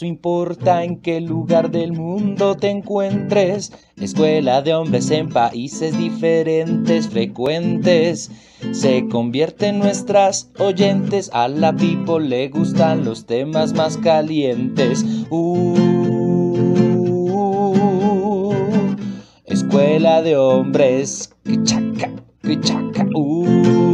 No importa en qué lugar del mundo te encuentres, escuela de hombres en países diferentes, frecuentes, se convierten nuestras oyentes. A la people le gustan los temas más calientes. Uh, escuela de hombres, uh.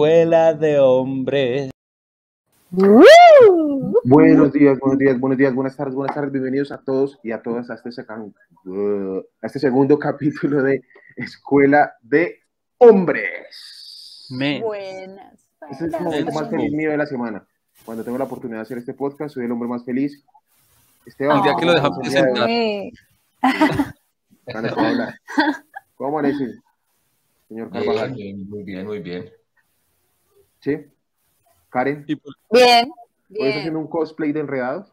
Escuela de hombres. Buenos días, buenos días, buenos días, buenas tardes, buenas tardes. Bienvenidos a todos y a todas a este, uh, a este segundo capítulo de Escuela de Hombres. Men. Buenas. Este es el momento más feliz mío de la semana. Cuando tengo la oportunidad de hacer este podcast, soy el hombre más feliz. Esteban, El día que lo dejan presentar. ¿Cómo amanece, señor Carvajal? bien, muy bien, muy bien. ¿Sí? Karen, por- Bien, ¿hoy estás haciendo un cosplay de enredados?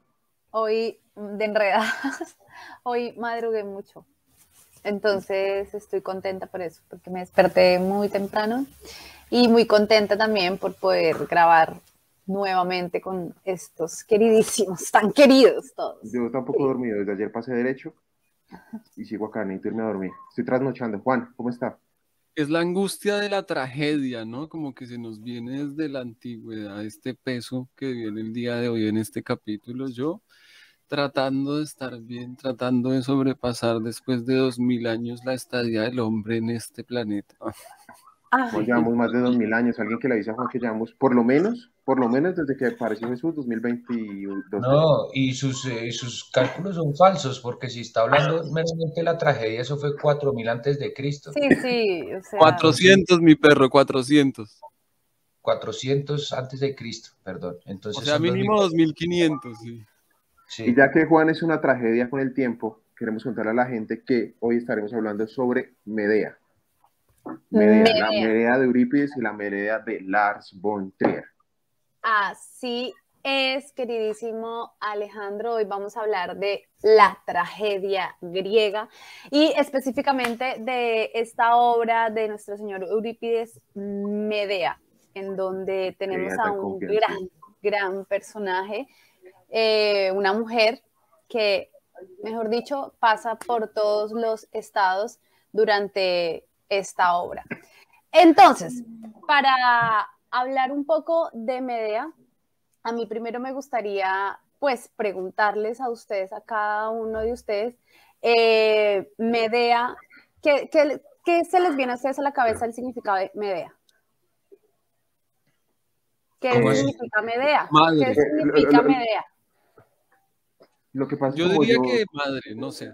Hoy de enredadas, hoy madrugué mucho. Entonces estoy contenta por eso, porque me desperté muy temprano y muy contenta también por poder grabar nuevamente con estos queridísimos, tan queridos todos. Yo tampoco he dormido. Desde ayer pasé derecho y sigo acá. Necesito irme a dormir. Estoy trasnochando. Juan, ¿cómo está? Es la angustia de la tragedia, ¿no? Como que se nos viene desde la antigüedad este peso que viene el día de hoy en este capítulo. Yo tratando de estar bien, tratando de sobrepasar después de dos mil años la estadía del hombre en este planeta. Llevamos más de dos mil años. Alguien que le dice a Juan que llevamos, por lo menos, por lo menos desde que apareció Jesús, 2022. No, y sus, eh, sus cálculos son falsos, porque si está hablando meramente de la tragedia, eso fue 4000 antes de Cristo. sí, sí, o sea, 400, mi perro, 400. 400 antes de Cristo, perdón. Entonces O sea, mínimo 2000. 2500, sí. Sí. Y ya que Juan es una tragedia con el tiempo, queremos contarle a la gente que hoy estaremos hablando sobre Medea. Medea, la Medea. De Eurípides y la Medea de Lars von Trier. Así es, queridísimo Alejandro. Hoy vamos a hablar de la tragedia griega y específicamente de esta obra de nuestro señor Eurípides Medea, en donde tenemos Medea a un gran, gran personaje, eh, una mujer que, mejor dicho, pasa por todos los estados durante esta obra. Entonces, para hablar un poco de Medea, a mí primero me gustaría pues preguntarles a ustedes, a cada uno de ustedes, eh, Medea, ¿qué, qué, qué se les viene a ustedes a la cabeza el significado de Medea? ¿Qué ¿Cómo así? significa Medea? Madre. ¿Qué significa Medea? Lo que pasa es Yo diría yo- que madre, no sé.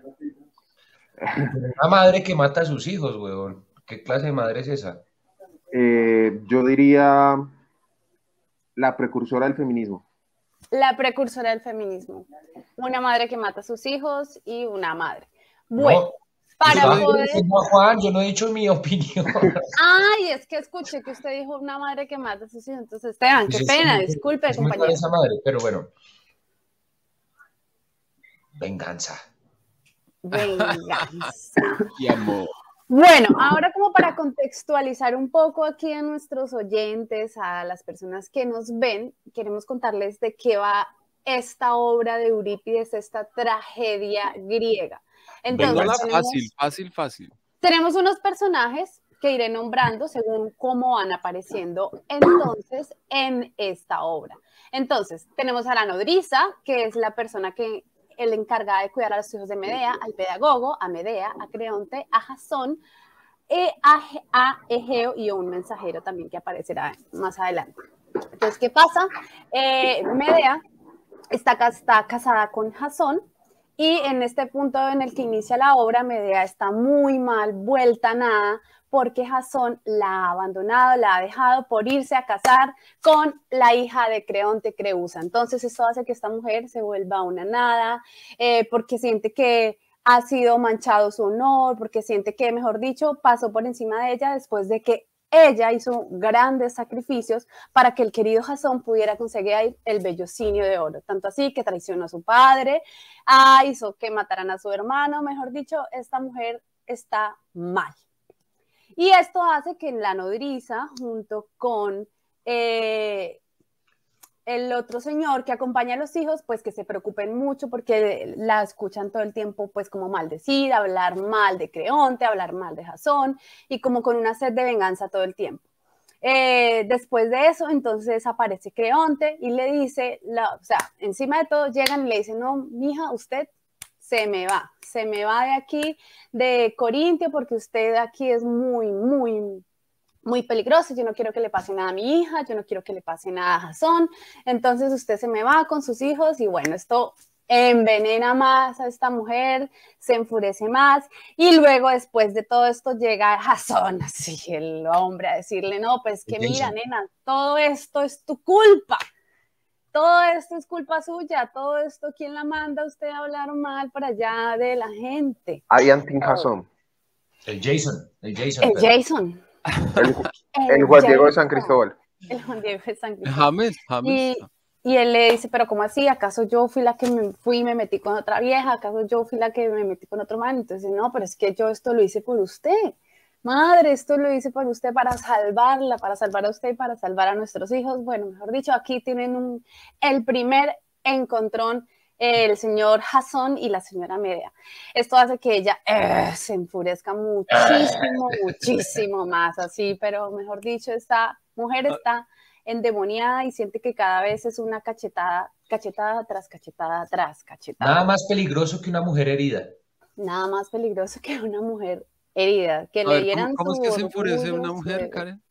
Una madre que mata a sus hijos, huevón. ¿Qué clase de madre es esa? eh, yo diría la precursora del feminismo. La precursora del feminismo. Una madre que mata a sus hijos y una madre. Bueno, No, para yo poder... Juan, yo no he dicho mi opinión. Ay, es que escuché que usted dijo una madre que mata a sus hijos. Entonces, Esteban, qué Pues es pena, muy- disculpe, compañero. esa madre, pero bueno. Venganza. Venganza. Y amor. Bueno, ahora como para contextualizar un poco aquí a nuestros oyentes, a las personas que nos ven, queremos contarles de qué va esta obra de Eurípides, esta tragedia griega. Entonces, tenemos- fácil, fácil, fácil. tenemos unos personajes que iré nombrando según cómo van apareciendo entonces en esta obra. Entonces, tenemos a la nodriza, que es la persona que el encargada de cuidar a los hijos de Medea, al pedagogo, a Medea, a Creonte, a Jasón, y a, Ge- a Egeo y un mensajero también que aparecerá más adelante. Entonces, ¿qué pasa? Eh, Medea está, está casada con Jasón y en este punto en el que inicia la obra, Medea está muy mal, vuelta a nada, porque Jasón la ha abandonado, la ha dejado por irse a casar con la hija de Creonte Creusa. Entonces esto hace que esta mujer se vuelva una nada, eh, porque siente que ha sido manchado su honor, porque siente que, mejor dicho, pasó por encima de ella después de que ella hizo grandes sacrificios para que el querido Jasón pudiera conseguir el bellocinio de oro. Tanto así que traicionó a su padre, ah, hizo que mataran a su hermano, mejor dicho, esta mujer está mal. Y esto hace que la nodriza, junto con eh, el otro señor que acompaña a los hijos, pues que se preocupen mucho porque la escuchan todo el tiempo, pues como maldecir, hablar mal de Creonte, hablar mal de Jasón y como con una sed de venganza todo el tiempo. Eh, después de eso, entonces aparece Creonte y le dice, o sea, encima de todo llegan y le dicen, no, mija, usted se me va, se me va de aquí, de Corintio, porque usted aquí es muy, muy, muy peligroso, yo no quiero que le pase nada a mi hija, yo no quiero que le pase nada a Jasón, entonces usted se me va con sus hijos y bueno, esto envenena más a esta mujer, se enfurece más y luego después de todo esto llega Jasón, así el hombre a decirle, no, pues que mira, nena, todo esto es tu culpa, todo esto es culpa suya, todo esto, ¿quién la manda a usted a hablar mal para allá de la gente? Hay anti Jasón. El Jason, el Jason. El Jason. El, Juan Diego de San Cristóbal. El Juan Diego de San Cristóbal. James, James. Y, él le dice, pero ¿cómo así? ¿Acaso yo fui la que me fui y me metí con otra vieja? ¿Acaso yo fui la que me metí con otro man? Entonces, no, pero es que yo esto lo hice por usted. Madre, esto lo hice por usted para salvarla, para salvar a usted y para salvar a nuestros hijos. Bueno, mejor dicho, aquí tienen un, el primer encontrón el señor Jason y la señora Media. Esto hace que ella eh, se enfurezca muchísimo, muchísimo más así, pero mejor dicho, esta mujer está endemoniada y siente que cada vez es una cachetada, cachetada tras cachetada tras cachetada. Nada más peligroso que una mujer herida. Nada más peligroso que una mujer herida, que le dieran ¿Cómo, es que se enfurece una mujer, Karen?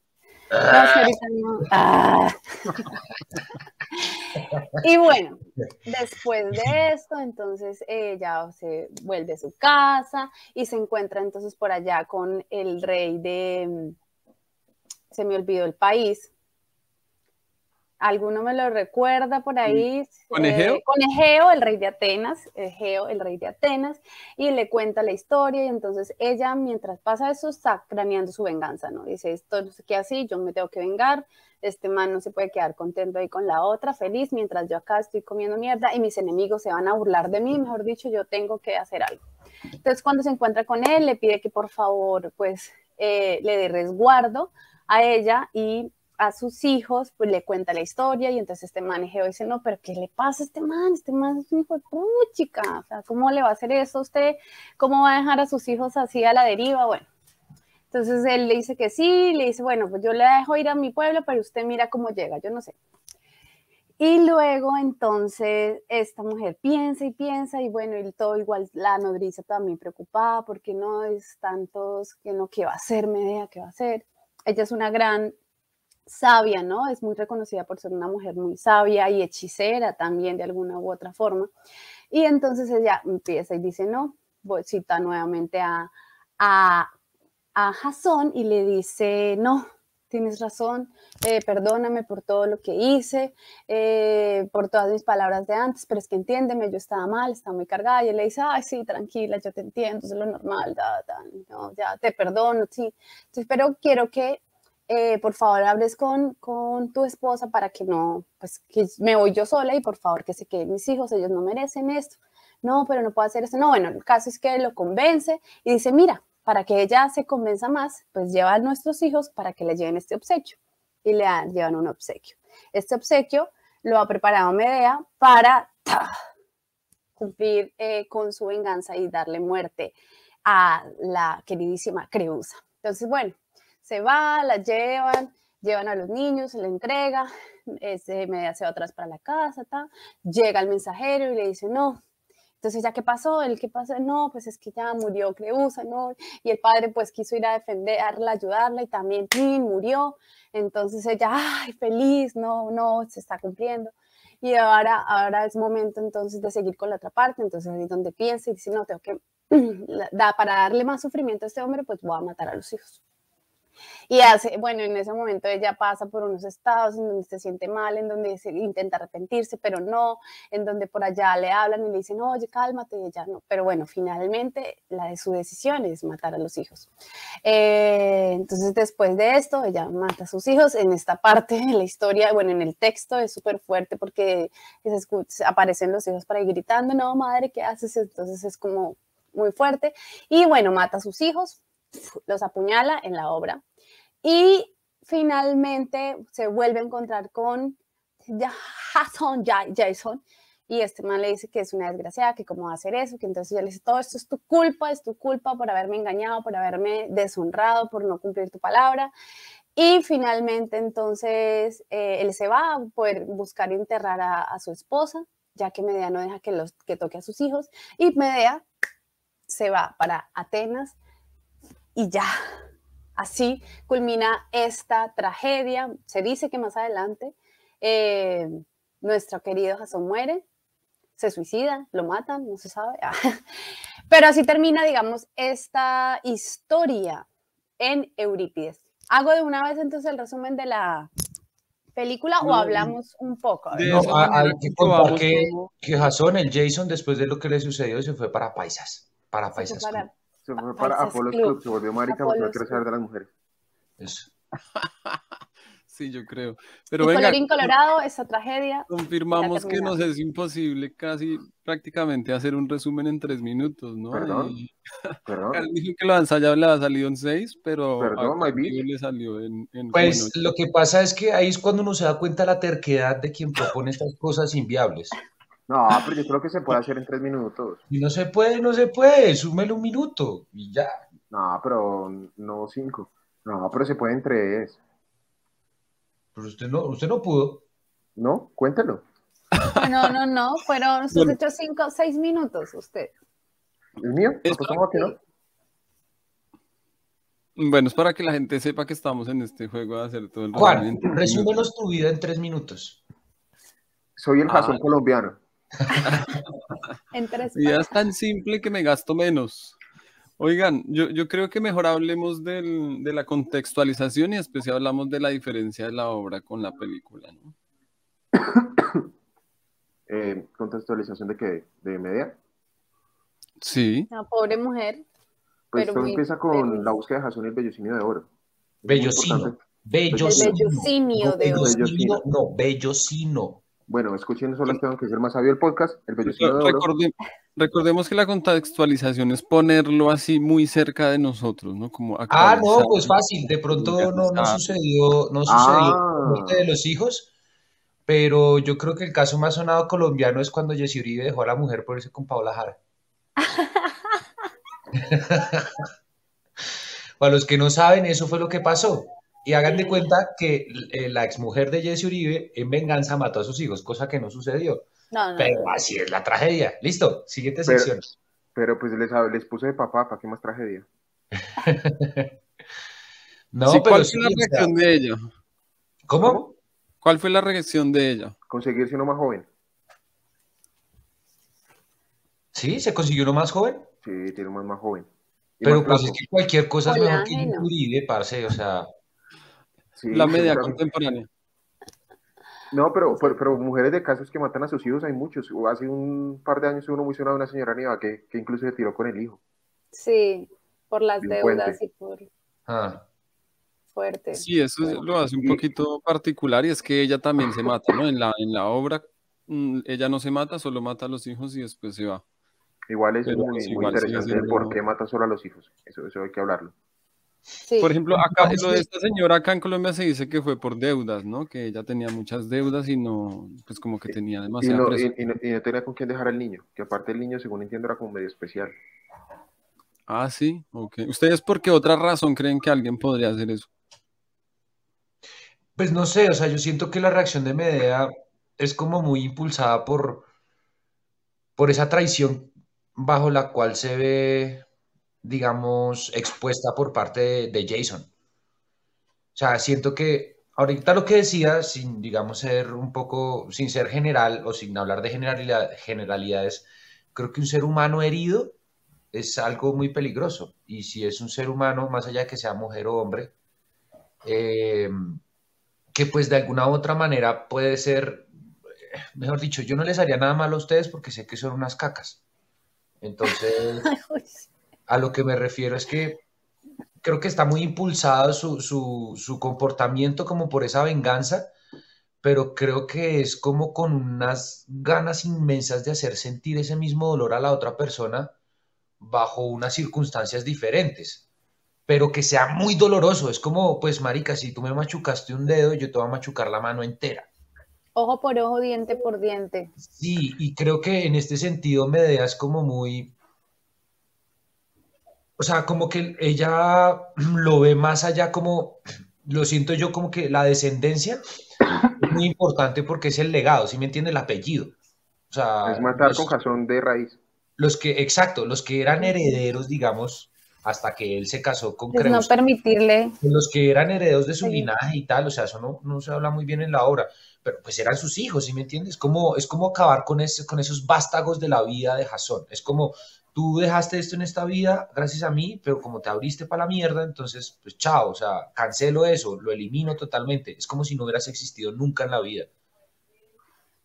Ah. y bueno, después de esto, entonces ella se vuelve a su casa y se encuentra entonces por allá con el rey de, se me olvidó el país, ¿Alguno me lo recuerda por ahí? ¿Con Egeo? Eh, con Egeo, el rey de Atenas, Egeo, el rey de Atenas, y le cuenta la historia y entonces ella, mientras pasa eso, está craneando su venganza, ¿no? Dice, esto no sé qué así, yo me tengo que vengar, este man no se puede quedar contento ahí con la otra, feliz, mientras yo acá estoy comiendo mierda y mis enemigos se van a burlar de mí, mejor dicho, yo tengo que hacer algo. Entonces, cuando se encuentra con él, le pide que por favor, pues, eh, le dé resguardo a ella y a sus hijos, pues le cuenta la historia y entonces este man dice, no, pero ¿qué le pasa a este man? Este man es un hijo de chica, o sea, ¿cómo le va a hacer eso a usted? ¿Cómo va a dejar a sus hijos así a la deriva? Bueno, entonces él le dice que sí, le dice, bueno, pues yo le dejo ir a mi pueblo, pero usted mira cómo llega, yo no sé. Y luego entonces esta mujer piensa y piensa y bueno, y todo igual la nodriza también preocupada porque no es tantos, que no, ¿qué va a hacer Medea? ¿Qué va a hacer? Ella es una gran sabia, ¿no? Es muy reconocida por ser una mujer muy sabia y hechicera también de alguna u otra forma. Y entonces ella empieza y dice, no, cita nuevamente a, a, a Jasón y le dice, no, tienes razón, eh, perdóname por todo lo que hice, eh, por todas mis palabras de antes, pero es que entiéndeme, yo estaba mal, estaba muy cargada, y él le dice, ay, sí, tranquila, yo te entiendo, es lo normal, no, ya te perdono, sí, entonces, pero quiero que eh, por favor hables con, con tu esposa para que no, pues que me voy yo sola y por favor que se queden mis hijos, ellos no merecen esto. No, pero no puedo hacer eso. No, bueno, el caso es que lo convence y dice, mira, para que ella se convenza más, pues lleva a nuestros hijos para que le lleven este obsequio. Y le llevan un obsequio. Este obsequio lo ha preparado Medea para cumplir eh, con su venganza y darle muerte a la queridísima Creusa. Entonces, bueno, se va, la llevan, llevan a los niños, se le entrega, ese media se va atrás para la casa, llega el mensajero y le dice, no. Entonces, ¿ya qué pasó? ¿El qué pasó? No, pues es que ya murió Creusa, ¿no? Y el padre pues quiso ir a defenderla, ayudarla y también murió. Entonces ella, ay, feliz, no, no, se está cumpliendo. Y ahora, ahora es momento entonces de seguir con la otra parte. Entonces ahí es donde piensa y dice, no, tengo que, para darle más sufrimiento a este hombre, pues voy a matar a los hijos. Y hace, bueno, en ese momento ella pasa por unos estados en donde se siente mal, en donde se intenta arrepentirse, pero no, en donde por allá le hablan y le dicen, oye, cálmate, y ella no. Pero bueno, finalmente la de su decisión es matar a los hijos. Eh, entonces, después de esto, ella mata a sus hijos. En esta parte de la historia, bueno, en el texto es súper fuerte porque aparecen los hijos para ir gritando, no, madre, ¿qué haces? Entonces es como muy fuerte. Y bueno, mata a sus hijos los apuñala en la obra. Y finalmente se vuelve a encontrar con Jason, Jason y este man le dice que es una desgraciada, que cómo va a hacer eso, que entonces ella le dice, todo esto es tu culpa, es tu culpa por haberme engañado, por haberme deshonrado, por no cumplir tu palabra. Y finalmente entonces eh, él se va a poder buscar enterrar a, a, su esposa, ya que Medea no deja que, los, que toque a sus hijos, y Medea se va para Atenas y ya, así culmina esta tragedia. Se dice que más adelante eh, nuestro querido Jasón muere, se suicida, lo matan, no se sabe. Pero así termina, digamos, esta historia en Eurípides. ¿Hago de una vez entonces el resumen de la película o hablamos un poco? No, hay que contar que, que Jason, el Jason, después de lo que le sucedió, se fue para Paisas. Para Paisas. Se fue para, se fue para Apollos Club. se volvió marica porque no quiere saber de las mujeres. Eso. Sí, yo creo. Pero y venga, colorín colorado, esa tragedia. Confirmamos que nos es imposible casi prácticamente hacer un resumen en tres minutos, ¿no? Perdón. Y... Perdón. Él dijo que lo ensayado le ha salido en seis, pero Perdón, le salió en, en Pues bueno, lo que pasa es que ahí es cuando uno se da cuenta la terquedad de quien propone estas cosas inviables. No, pero yo creo que se puede hacer en tres minutos. Y no se puede, no se puede, súmele un minuto y ya. No, pero no cinco. No, pero se puede en tres. Pero usted no, usted no pudo. ¿No? Cuéntalo. No, no, no, fueron sus Bueno. cinco, seis minutos usted. ¿El mío? Es Pues, ¿cómo que no? bueno, es para que la gente sepa que estamos en este juego de hacer todo el Juan, resúmenos tu vida en tres minutos. Soy el Ah. Jason colombiano. En tres Y ya es tan simple que me gasto menos. Oigan, yo, yo creo que mejor hablemos del- de la contextualización y después hablamos de la diferencia de la obra con la película, ¿no? Eh, contextualización de qué? ¿De media? Sí, Una pobre mujer. Pues Pero todo empieza con feliz. la búsqueda de Jason y el bellocinio de oro. Bellocino. Bellocino. El bellocinio de oro. no, bellocino. Bueno, escuchen solo a Esteban, que es el más sabio podcast, el de. Recorde- recordemos que la contextualización es ponerlo así muy cerca de nosotros, ¿no? Como Ah, no, pues fácil. De pronto no, no Organizar. sucedió, no sucedió Ah. de los hijos, pero yo creo que el caso más sonado colombiano es cuando Jessy Uribe dejó a la mujer por irse con Paola Jara. Para los que no saben, eso fue lo que pasó. Y hagan de cuenta que eh, la exmujer de Jessy Uribe en venganza mató a sus hijos, cosa que no sucedió. No, no, Pero no. así es la tragedia. Listo, siguiente Pero- sección. Pero pues les, les puse de papá, ¿para qué más tragedia? No, Sí, pero ¿Cuál sí, fue la reacción de ella? ¿Cómo? ¿Cuál fue la reacción de ella? Conseguirse uno más joven. Sí, se consiguió uno más joven. Sí, tiene uno más joven. Y Pero más pues es que cualquier cosa es mejor que. Uribe, parce, o sea, Sí, La media contemporánea. No, pero, pero, pero mujeres de casos que matan a sus hijos hay muchos. O Hace un par de años uno muy sonado de una señora Niva que, que incluso se tiró con el hijo. Sí, por las De deudas puente. y por ah, fuerte. Sí, eso es- lo hace un poquito particular y es que ella también se mata, ¿no? En la, en la obra mm, ella no se mata, solo mata a los hijos y después se va. Igual es muy, pues, muy igual interesante el por qué matan solo a los hijos. Eso, eso hay que hablarlo. Sí. Por ejemplo, acá lo de esta señora acá en Colombia se dice que fue por deudas, ¿no? Que ella tenía muchas deudas y no, pues como que tenía Y demasiada no, presión. y, y no, y no tenía con quién dejar al niño. Que aparte el niño, según entiendo, era como medio especial. Ah, sí, ok. ¿Ustedes por qué otra razón creen que alguien podría hacer eso? pues no sé, o sea, yo siento que la reacción de Medea es como muy impulsada por, por esa traición bajo la cual se ve, digamos, expuesta por parte de, Jason. O sea, siento que ahorita lo que decía, sin, digamos, ser un poco, sin ser general o sin hablar de generalidad- generalidades, creo que un ser humano herido es algo muy peligroso. Y si es un ser humano, más allá de que sea mujer o hombre, eh, que pues de alguna u otra manera puede ser, mejor dicho, yo no les haría nada malo a ustedes porque sé que son unas cacas. Entonces, a lo que me refiero es que creo que está muy impulsado su, su, su comportamiento como por esa venganza, pero creo que es como con unas ganas inmensas de hacer sentir ese mismo dolor a la otra persona bajo unas circunstancias diferentes. pero que sea muy doloroso. Es como, pues, marica, si tú me machucaste un dedo, yo te voy a machucar la mano entera. Ojo por ojo, diente por diente. Sí, y creo que en este sentido Medea es como muy, o sea, como que ella lo ve más allá como, lo siento yo como que la descendencia es muy importante porque es el legado, ¿sí me entiende? El apellido. O sea, Es matar los, con jazón de raíz. los que, exacto, los que eran herederos, digamos, hasta que él se casó con Pues no Creus, permitirle. los que eran herederos de su Sí. linaje y tal, o sea, eso no, no se habla muy bien en la obra, pero pues eran sus hijos, ¿sí me entiendes? Como, es como acabar con, ese, con esos vástagos de la vida de Jasón. Es como, tú dejaste esto en esta vida gracias a mí, pero como te abriste para la mierda, entonces, pues chao, o sea, cancelo eso, lo elimino totalmente. Es como si no hubieras existido nunca en la vida.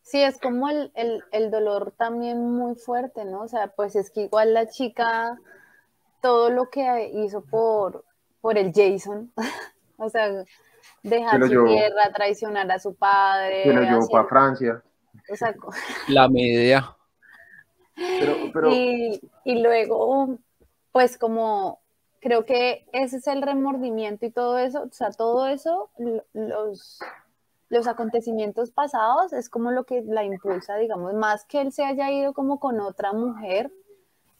Sí, es como el, el, el dolor también muy fuerte, ¿no? O sea, pues es que igual la chica, todo lo que hizo por, por el Jason, o sea, dejar su llevó. tierra, traicionar a su padre, Se lo llevó para Francia. o sea, La media. Pero, pero y, y luego, pues como creo que ese es el remordimiento y todo eso, o sea, todo eso, lo- los, los acontecimientos pasados es como lo que la impulsa, digamos, más que él se haya ido como con otra mujer,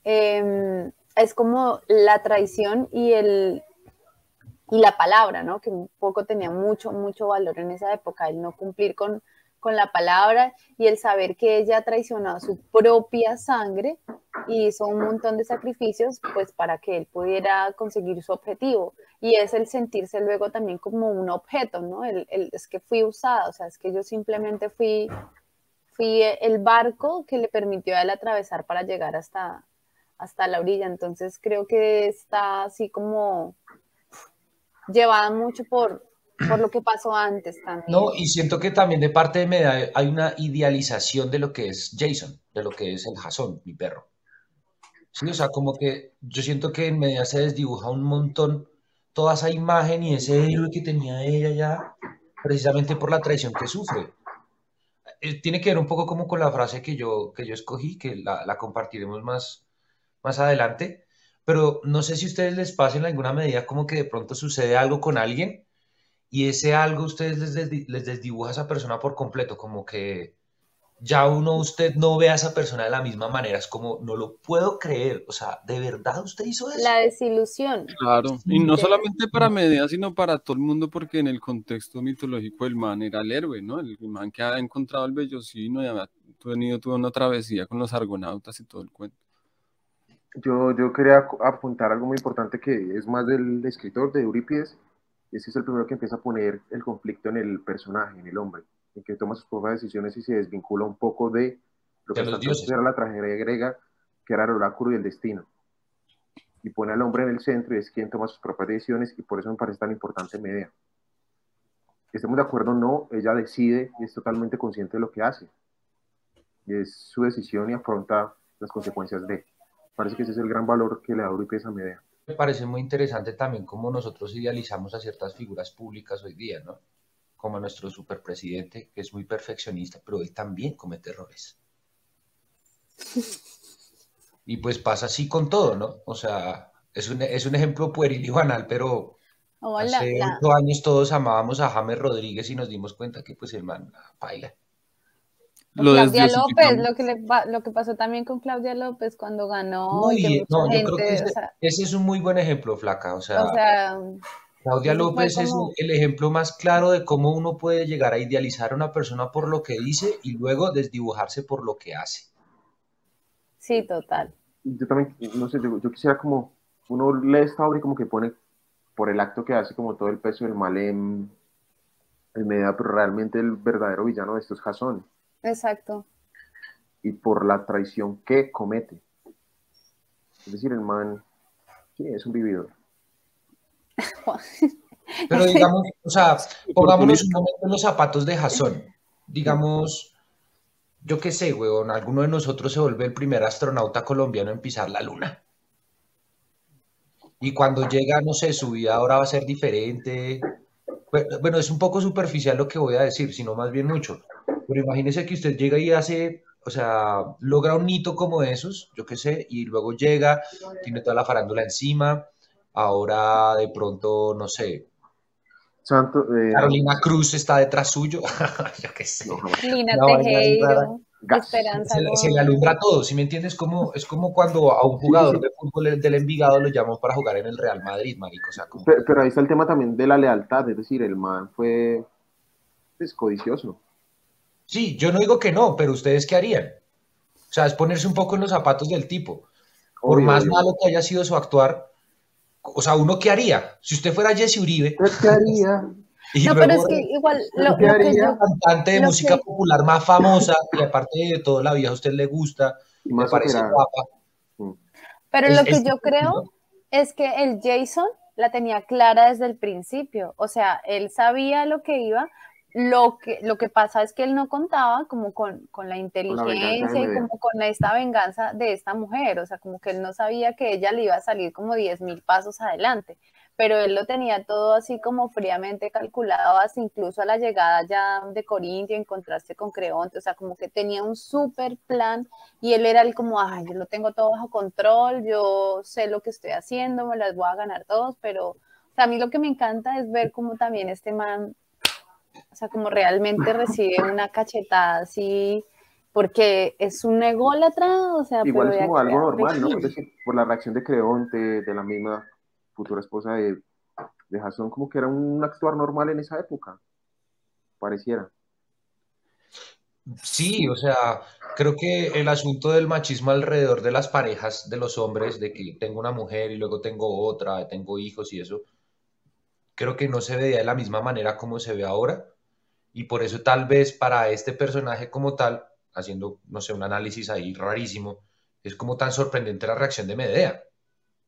eh, es como la traición y el y la palabra, ¿no? Que un poco tenía mucho, mucho valor en esa época, el no cumplir con, con la palabra y el saber que ella traicionó su propia sangre y hizo un montón de sacrificios, pues para que él pudiera conseguir su objetivo. Y es el sentirse luego también como un objeto, ¿no? El, el- es que fui usada, o sea, es que yo simplemente fui, fui el barco que le permitió a él atravesar para llegar hasta, hasta la orilla. Entonces creo que está así como llevada mucho por, por lo que pasó antes también. No, y siento que también de parte de Medea hay una idealización de lo que es Jason, de lo que es el Jason, mi perro. Sí, o sea, como que yo siento que en Medea se desdibuja un montón toda esa imagen y ese héroe que tenía ella ya, precisamente por la traición que sufre. Eh, Tiene que ver un poco como con la frase que yo, que yo escogí, que la, la compartiremos más, más adelante, pero no sé si a ustedes les pasa en alguna medida como que de pronto sucede algo con alguien y ese algo ustedes les, desdi- les desdibuja a esa persona por completo, como que ya uno, usted no ve a esa persona de la misma manera, es como, no lo puedo creer, o sea, ¿de verdad usted hizo eso? La desilusión. Claro, y no solamente para Medea, sino para todo el mundo, porque en el contexto mitológico el man era el héroe, ¿no? El man que ha encontrado el vellocino y había tenido toda una travesía con los argonautas y todo el cuento. yo, yo quería apuntar algo muy importante que es más del escritor de Eurípides, ese es el primero que empieza a poner el conflicto en el personaje, en el hombre, en que toma sus propias decisiones y se desvincula un poco de lo que era la tragedia griega, que era el oráculo y el destino. Y pone al hombre en el centro y es quien toma sus propias decisiones y por eso me parece tan importante Medea. Estemos de acuerdo o no, ella decide y es totalmente consciente de lo que hace. Y es su decisión y afronta las consecuencias de. Parece que ese es el gran valor que le da Eurípides a Medea. Me parece muy interesante también cómo nosotros idealizamos a ciertas figuras públicas hoy día, ¿no? Como nuestro superpresidente, que es muy perfeccionista, pero él también comete errores. Y pues pasa así con todo, ¿no? O sea, es un, es un ejemplo pueril y banal, pero hace ocho años todos amábamos a James Rodríguez y nos dimos cuenta que pues el man baila. Lo Claudia. López, lo que, le, pa- lo que pasó también con Claudia López cuando ganó y no, yo creo que ese, o sea, ese es un muy buen ejemplo, Flaca. O sea, o sea, Claudia López es el ejemplo más claro de cómo uno puede llegar a idealizar a una persona por lo que dice y luego desdibujarse por lo que hace. sí, total. Yo también, no sé, yo, yo quisiera como, uno lee esta obra y como que pone por el acto que hace como todo el peso del mal en, en pero realmente el verdadero villano de esto es Jasón Exacto. y por la traición que comete. Es decir, el man, sí, es un vividor. Pero digamos, o sea, pongámonos un momento en los zapatos de Jasón. Digamos, yo qué sé, weón, alguno de nosotros se vuelve el primer astronauta colombiano en pisar la luna. Y cuando llega, no sé, su vida ahora va a ser diferente. Bueno, es un poco superficial lo que voy a decir, sino más bien mucho. Pero imagínese que usted llega y hace, o sea, logra un hito como esos, yo qué sé, y luego llega, tiene toda la farándula encima, ahora de pronto, no sé, Santo, eh, Carolina Cruz está detrás suyo, yo qué sé. Lina. Tejero. Esperanza Se, le- se le Gómez. alumbra todo, ¿sí me entiendes? Como, es como cuando a un jugador de fútbol del Envigado lo llaman para jugar en el Real Madrid, marico. O sea, como, Pero, pero ahí está el tema también de la lealtad, es decir, el man fue pues, codicioso. Sí, yo no digo que no, pero ¿ustedes qué harían? O sea, es ponerse un poco en los zapatos del tipo. Por Obvio, más obvio. malo que haya sido su actuar, o sea, ¿uno qué haría? Si usted fuera Jesse Uribe ¿Qué haría? y No, pero es que igual lo, ¿Qué lo que haría? yo, cantante de lo música que- popular más famosa y aparte de todo la vida a usted le gusta, Y me parece guapa. pero Es- lo que es yo creo es que el Jason la tenía clara desde el principio. O sea, él sabía lo que iba. Lo que, lo que pasa es que él no contaba como con, con la inteligencia y como con esta venganza de esta mujer. O sea, como que él no sabía que ella le iba a salir como 10 mil pasos adelante. Pero él lo tenía todo así como fríamente calculado, hasta incluso a la llegada ya de Corintio, en contraste con Creonte. O sea, como que tenía un súper plan y él era el como, ay, yo lo tengo todo bajo control, yo sé lo que estoy haciendo, me las voy a ganar todos, pero o sea, a mí lo que me encanta es ver cómo también este man, sea, como realmente recibe una cachetada así, porque es un ególatra, o sea, Igual pero es como algo normal, ¿no? Es México. decir, por la reacción de Creonte, de la misma futura esposa de, de Jason, como que era un actuar normal en esa época, pareciera. Sí, o sea, creo que el asunto del machismo alrededor de las parejas de los hombres, de que tengo una mujer y luego tengo otra, tengo hijos y eso, creo que no se veía de la misma manera como se ve ahora. Y por eso tal vez para este personaje como tal, haciendo, no sé, un análisis ahí rarísimo, es como tan sorprendente la reacción de Medea.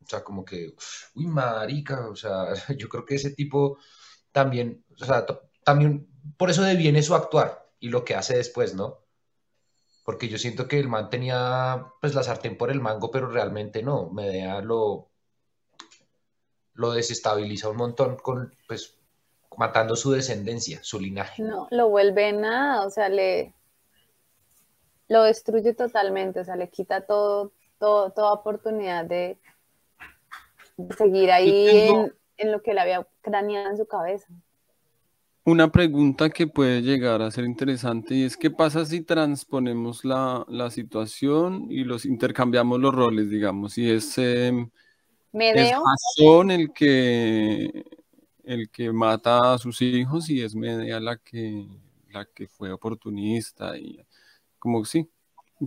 O sea, como que, uy, marica, o sea, yo creo que ese tipo también, o sea, también por eso deviene su actuar y lo que hace después, ¿no? Porque yo siento que el man tenía pues la sartén por el mango, pero realmente no. Medea lo, lo desestabiliza un montón con, pues, matando su descendencia, su linaje. No, lo vuelve nada, o sea, le lo destruye totalmente, o sea, le quita todo, todo toda oportunidad de, de seguir ahí tengo- en, en lo que le había craneado en su cabeza. Una pregunta que puede llegar a ser interesante y es qué pasa si transponemos la, la situación y los intercambiamos los roles, digamos, si es, Jasón el que el que mata a sus hijos y es Medea la que la que fue oportunista y como sí,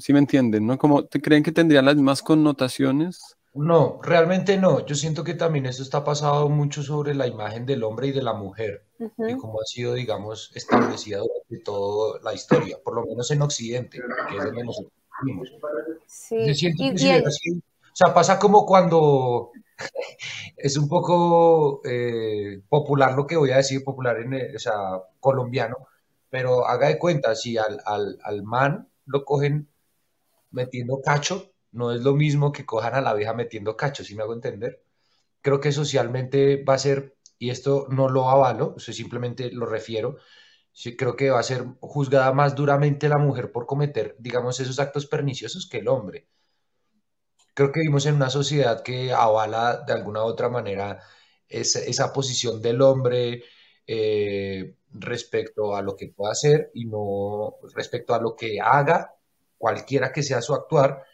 sí me entienden, ¿no? Como te creen que tendría las mismas connotaciones. No, realmente no. Yo siento que también esto está pasado mucho sobre la imagen del hombre y de la mujer y ujú, cómo ha sido, digamos, establecida durante toda la historia, por lo menos en Occidente, que es donde nosotros vivimos. sí, Yo siento y- que y el- sido- o sea, pasa como cuando es un poco eh, popular lo que voy a decir, popular en, eh, o sea, colombiano, pero haga de cuenta, si al, al, al man lo cogen metiendo cacho, no es lo mismo que cojan a la vieja metiendo cacho, si me hago entender? Creo que socialmente va a ser, y esto no lo avalo, o simplemente lo refiero, sí, creo que va a ser juzgada más duramente la mujer por cometer, digamos, esos actos perniciosos que el hombre. Creo que vivimos en una sociedad que avala de alguna u otra manera esa, esa posición del hombre eh, respecto a lo que pueda hacer y no respecto a lo que haga, cualquiera que sea su actuar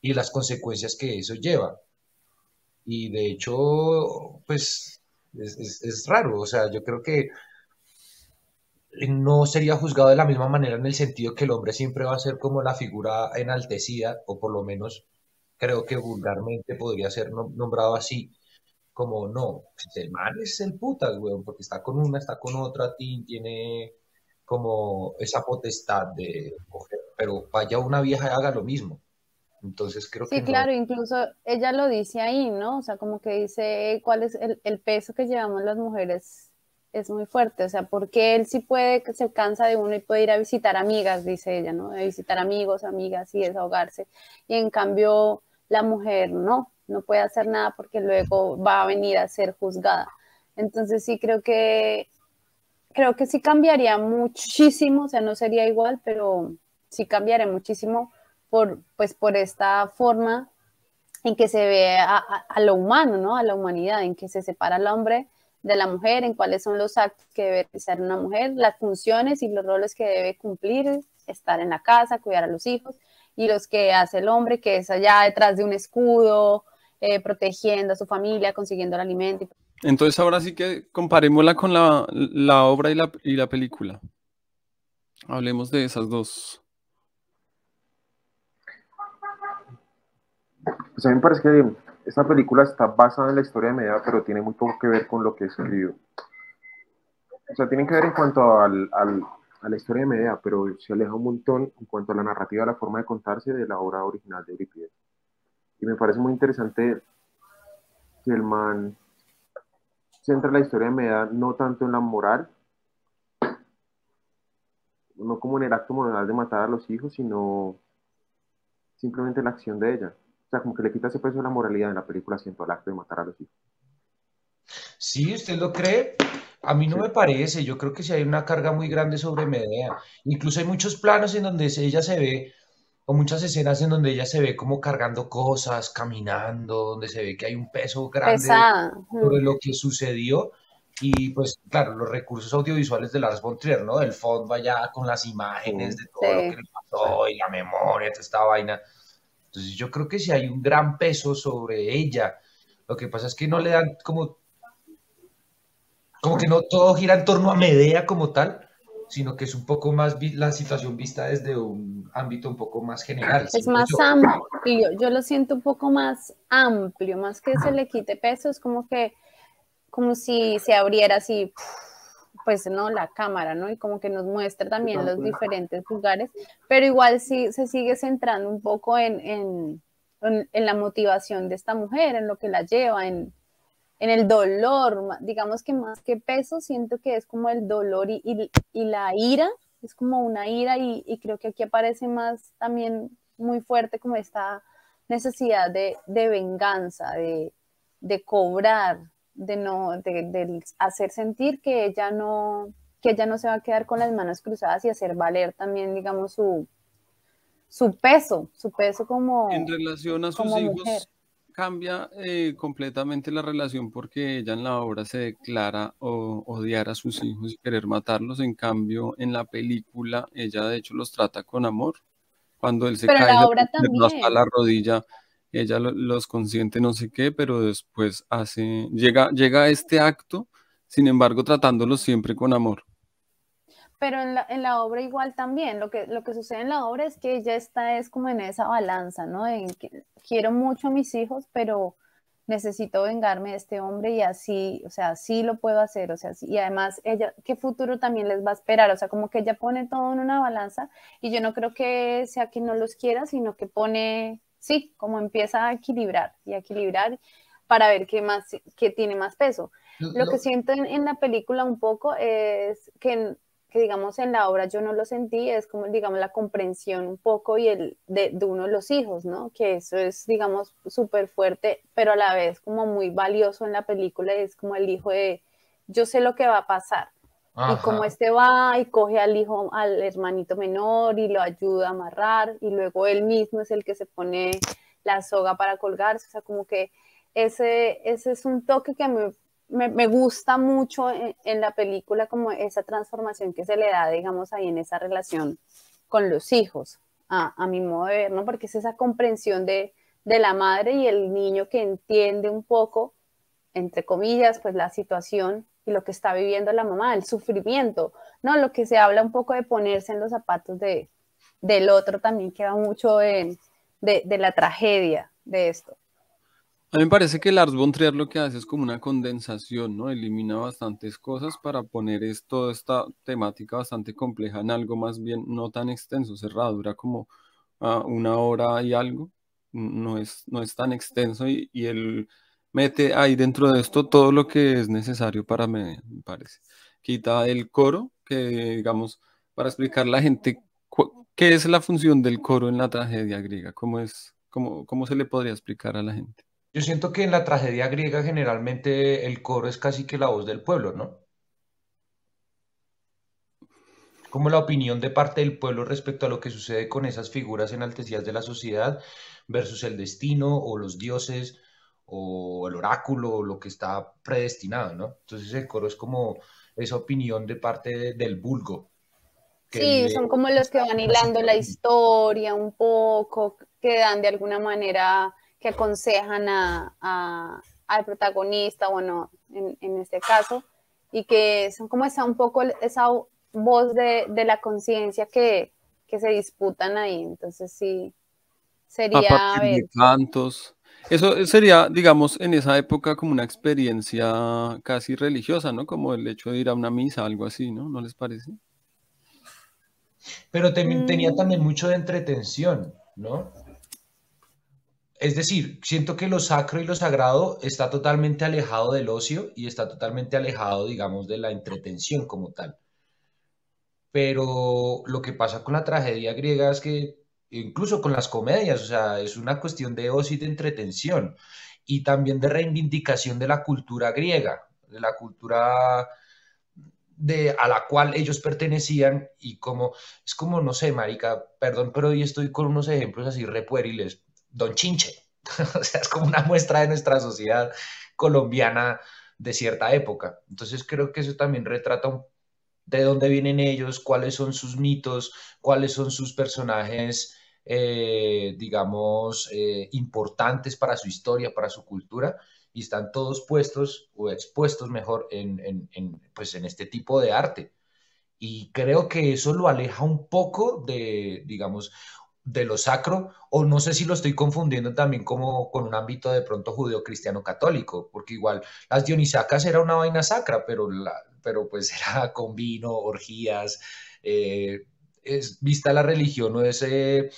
y las consecuencias que eso lleva. Y de hecho, pues es, raro, o sea, yo creo que no sería juzgado de la misma manera en el sentido que el hombre siempre va a ser como la figura enaltecida, o por lo menos creo que vulgarmente podría ser nom- nombrado así, como no, pues el man es el putas, weón, porque está con una, está con otra, tiene como esa potestad de coger, pero vaya una vieja y haga lo mismo. Entonces creo que Sí, no. claro, incluso ella lo dice ahí, ¿no? O sea, como que dice cuál es el, el peso que llevamos las mujeres es muy fuerte, o sea, porque él sí puede, que se cansa de uno y puede ir a visitar amigas, dice ella, ¿no? De visitar amigos, amigas y desahogarse. Y en cambio, la mujer no, no puede hacer nada porque luego va a venir a ser juzgada. Entonces sí creo que creo que sí cambiaría muchísimo, o sea, no sería igual, pero sí cambiaría muchísimo por, pues, por esta forma en que se ve a, a, lo humano, ¿no? A la humanidad, en que se separa el hombre de la mujer, en cuáles son los actos que debe realizar una mujer, las funciones y los roles que debe cumplir, estar en la casa, cuidar a los hijos, y los que hace el hombre, que es allá detrás de un escudo, eh, protegiendo a su familia, consiguiendo el alimento. Entonces ahora sí que comparémosla con la, la obra y la, y la película. Hablemos de esas dos. Pues a mí me parece que esta película está basada en la historia de Medea, pero tiene muy poco que ver con lo que escribió. O sea, tienen que ver en cuanto al, al, a la historia de Medea, pero se aleja un montón en cuanto a la narrativa, la forma de contarse de la obra original de Eurípides. Y me parece muy interesante que el man centra la historia de Medea no tanto en la moral, no como en el acto moral de matar a los hijos, sino simplemente la acción de ella. O sea, como que le quita ese peso de la moralidad en la película, siento el acto de matar a los hijos. Sí, ¿usted lo cree? A mí no me parece, yo creo que sí hay una carga muy grande sobre Medea. Incluso hay muchos planos en donde ella se ve, o muchas escenas en donde ella se ve como cargando cosas, caminando, donde se ve que hay un peso grande sobre lo que sucedió. Y pues, claro, los recursos audiovisuales de Lars von Trier, ¿no? El fondo allá con las imágenes de todo lo que le pasó y la memoria, toda esta vaina. Entonces yo creo que sí hay un gran peso sobre ella. Lo que pasa es que no le dan como... Como que no todo gira en torno a Medea como tal, sino que es un poco más la situación vista desde un ámbito un poco más general. Es más amplio, yo lo siento un poco más amplio, más que se le quite peso, es como que como si se abriera así, pues no, la cámara, ¿no? Y como que nos muestra también los diferentes lugares, pero igual sí se sigue centrando un poco en, en, en, la motivación de esta mujer, en lo que la lleva, en, en el dolor, digamos que más que peso, siento que es como el dolor y, y, y la ira, es como una ira y, y, creo que aquí aparece más también muy fuerte como esta necesidad de, de venganza, de, de cobrar, de no, de, hacer sentir que ella no, que ella no se va a quedar con las manos cruzadas y hacer valer también, digamos, su, su peso, su peso como. En relación a sus hijos, cambia eh, completamente la relación porque ella en la obra se declara o, odiar a sus hijos y querer matarlos. En cambio, en la película, ella de hecho los trata con amor. Cuando él se cae hasta la rodilla, ella los consiente no sé qué, pero después hace, llega, llega a este acto, sin embargo, tratándolos siempre con amor. Pero en la, en la, obra igual también, lo que, lo que sucede en la obra es que ella está es como en esa balanza, ¿no? En que quiero mucho a mis hijos, pero necesito vengarme de este hombre y así, o sea, sí lo puedo hacer, o sea, sí, y además ella, ¿qué futuro también les va a esperar? O sea, como que ella pone todo en una balanza y yo no creo que sea que no los quiera, sino que pone sí, como empieza a equilibrar y a equilibrar para ver qué más, qué tiene más peso. Lo, que siento en, la película un poco es que, que, digamos, en la obra yo no lo sentí, es como, digamos, la comprensión un poco y el de, de uno de los hijos, ¿no? Que eso es, digamos, súper fuerte, pero a la vez como muy valioso en la película, es como el hijo de, yo sé lo que va a pasar, y como este va y coge al hijo, al hermanito menor y lo ayuda a amarrar y luego él mismo es el que se pone la soga para colgarse, o sea, como que ese, ese es un toque que a mí me, me gusta mucho en, la película, como esa transformación que se le da, digamos, ahí en esa relación con los hijos, a, a mi modo de ver, ¿no? Porque es esa comprensión de, de la madre y el niño que entiende un poco, entre comillas, pues la situación y lo que está viviendo la mamá, el sufrimiento, ¿no? Lo que se habla un poco de ponerse en los zapatos de, del otro también queda mucho en, de, de, la tragedia de esto. A mí me parece que Lars von Trier lo que hace es como una condensación, ¿no? Elimina bastantes cosas para poner esto, esta temática bastante compleja en algo más bien no tan extenso, cerrado, dura como uh, una hora y algo, no es, no es tan extenso y, el mete ahí dentro de esto todo lo que es necesario para me, me parece. Quita el coro, que digamos, para explicar a la gente qué es la función del coro en la tragedia griega, cómo es, cómo, cómo se le podría explicar a la gente. Yo siento que en la tragedia griega generalmente el coro es casi que la voz del pueblo, ¿no? como la opinión de parte del pueblo respecto a lo que sucede con esas figuras enaltecidas de la sociedad versus el destino o los dioses o el oráculo o lo que está predestinado, ¿no? Entonces el coro es como esa opinión de parte del vulgo. Sí, son como los que van hilando la historia un poco, que dan de alguna manera, que aconsejan a, al protagonista, bueno, en, en, este caso, y que son como esa un poco esa voz de, de la conciencia que, que, se disputan ahí. Entonces sí, sería... A de cantos. Eso sería, digamos, en esa época como una experiencia casi religiosa, ¿no? Como el hecho de ir a una misa, algo así, ¿no? ¿No les parece? Pero tenía mm. también mucho de entretención, ¿no? Es decir, siento que lo sacro y lo sagrado está totalmente alejado del ocio y está totalmente alejado, digamos, de la entretención como tal. Pero lo que pasa con la tragedia griega es que incluso con las comedias, o sea, es una cuestión de ocio y de entretención y también de reivindicación de la cultura griega, de la cultura de, a la cual ellos pertenecían y como, es como, no sé, marica, perdón, pero hoy estoy con unos ejemplos así repueriles, Don Chinche, o sea, es como una muestra de nuestra sociedad colombiana de cierta época. Entonces creo que eso también retrata de dónde vienen ellos, cuáles son sus mitos, cuáles son sus personajes, eh, digamos, eh, importantes para su historia, para su cultura, y están todos puestos o expuestos mejor pues en este tipo de arte. Y creo que eso lo aleja un poco de, digamos, de lo sacro, o no sé si lo estoy confundiendo también como con un ámbito de pronto judeo-cristiano católico, porque igual las dionisacas era una vaina sacra, pero la, pero pues era con vino, orgías, eh, es, vista la religión o ese,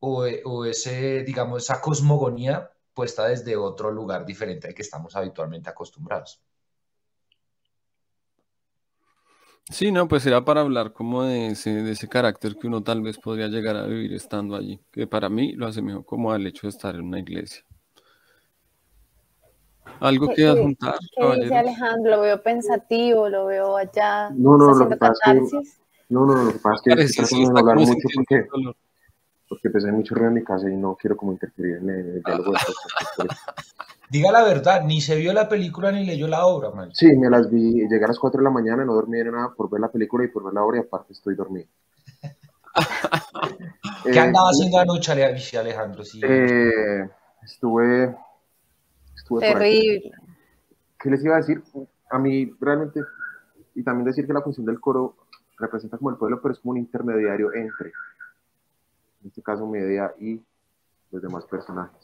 o, ese, digamos, esa cosmogonía puesta desde otro lugar diferente al que estamos habitualmente acostumbrados. Sí, no, pues era para hablar como de ese, de ese carácter que uno tal vez podría llegar a vivir estando allí, que para mí lo hace mejor como al hecho de estar en una iglesia. ¿Algo que adjuntar? ¿Qué dice Alejandro? Lo veo pensativo, lo veo allá. No, no, lo que pasa es que, no, no, lo que pasa es que estoy hablar mucho porque, porque pues hay mucho ruido en mi casa y no quiero como interferir en el diálogo. Diga la verdad, ni se vio la película ni leyó la obra, man. Sí, me las vi, llegué a las 4 de la mañana, no dormí nada por ver la película y por ver la obra y aparte estoy dormido. ¿Qué andaba eh, haciendo anoche, Alejandro? Sí. Eh, estuve Terrible. ¿Qué les iba a decir? A mí realmente, y también decir que la función del coro representa como el pueblo, pero es como un intermediario entre, en este caso, Media y los demás personajes.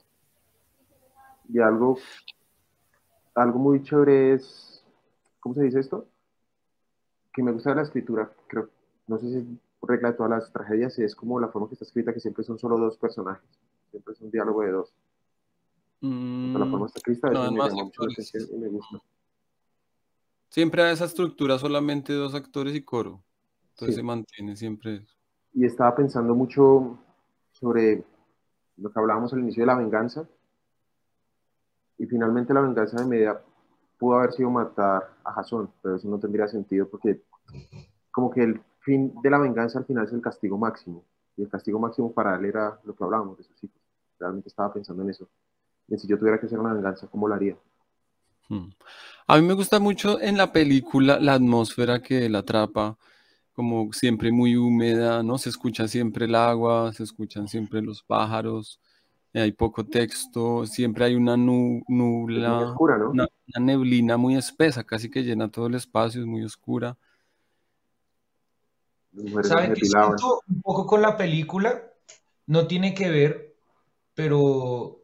Y algo, algo muy chévere es, ¿cómo se dice esto? Que me gusta de la escritura, creo, no sé si es regla de todas las tragedias, es como la forma que está escrita, que siempre son solo dos personajes, siempre es un diálogo de dos. Siempre a esa estructura solamente dos actores y coro. Entonces se mantiene siempre eso. Y estaba pensando mucho sobre lo que hablábamos al inicio de la venganza. Y finalmente la venganza de Media pudo haber sido matar a Jason, pero eso no tendría sentido porque como que el fin de la venganza al final es el castigo máximo. Y el castigo máximo para él era lo que hablábamos de sus hijos. Realmente estaba pensando en eso si yo tuviera que hacer una venganza, ¿cómo lo haría? Hmm. A mí me gusta mucho en la película la atmósfera que la atrapa, como siempre muy húmeda, ¿no? Se escucha siempre el agua, se escuchan siempre los pájaros, hay poco texto, siempre hay una nubla, una, neblina muy espesa, casi que llena todo el espacio, es muy oscura. ¿Saben qué siento un poco con la película? No tiene que ver, pero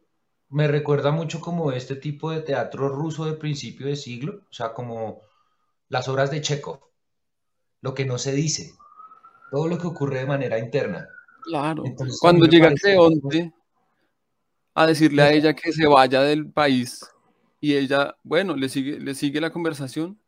me recuerda mucho como este tipo de teatro ruso de principio de siglo, o sea, como las obras de Chekhov, lo que no se dice, todo lo que ocurre de manera interna. Claro, cuando llega Creonte a decirle a ella que se vaya del país y ella, bueno, le sigue, le sigue la conversación,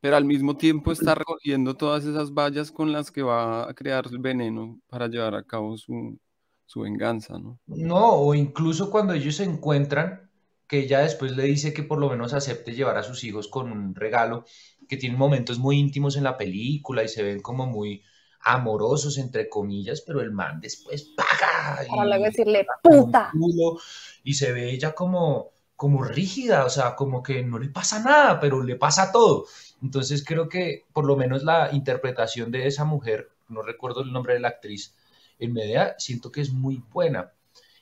pero al mismo tiempo está recogiendo todas esas vallas con las que va a crear el veneno para llevar a cabo su, su venganza, ¿no? No, o incluso cuando ellos se encuentran, que ella después le dice que por lo menos acepte llevar a sus hijos con un regalo, que tienen momentos muy íntimos en la película y se ven como muy amorosos, entre comillas, pero el man después paga. Para luego y, decirle, puta. culo, y se ve ella como, como rígida, o sea, como que no le pasa nada, pero le pasa todo. Entonces creo que por lo menos la interpretación de esa mujer, no recuerdo el nombre de la actriz, en Medea, siento que es muy buena.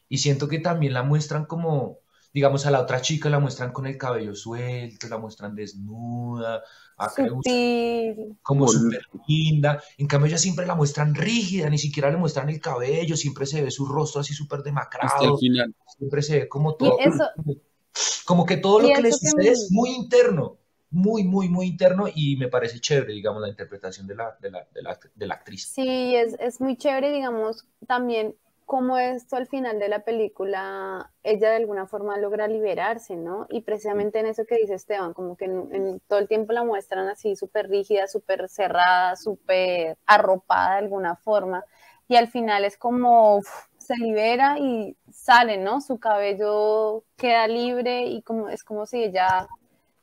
Y siento que también la muestran como, digamos, a la otra chica la muestran con el cabello suelto, la muestran desnuda, Sutil. como súper linda. En cambio, ella siempre la muestran rígida, ni siquiera le muestran el cabello, siempre se ve su rostro así súper Hasta el demacrado, final. siempre se ve como Y todo, eso, como que todo y lo que le que sucede es muy interno, muy, muy, muy interno y me parece chévere, digamos, la interpretación de la, de la, de la, de la actriz. Sí, es, es muy chévere, digamos, también como esto al final de la película, ella de alguna forma logra liberarse, ¿no? Y precisamente en eso que dice Esteban, como que en, todo el tiempo la muestran así súper rígida, súper cerrada, súper arropada de alguna forma, y al final es como se libera y sale, ¿no? Su cabello queda libre y como es como si ella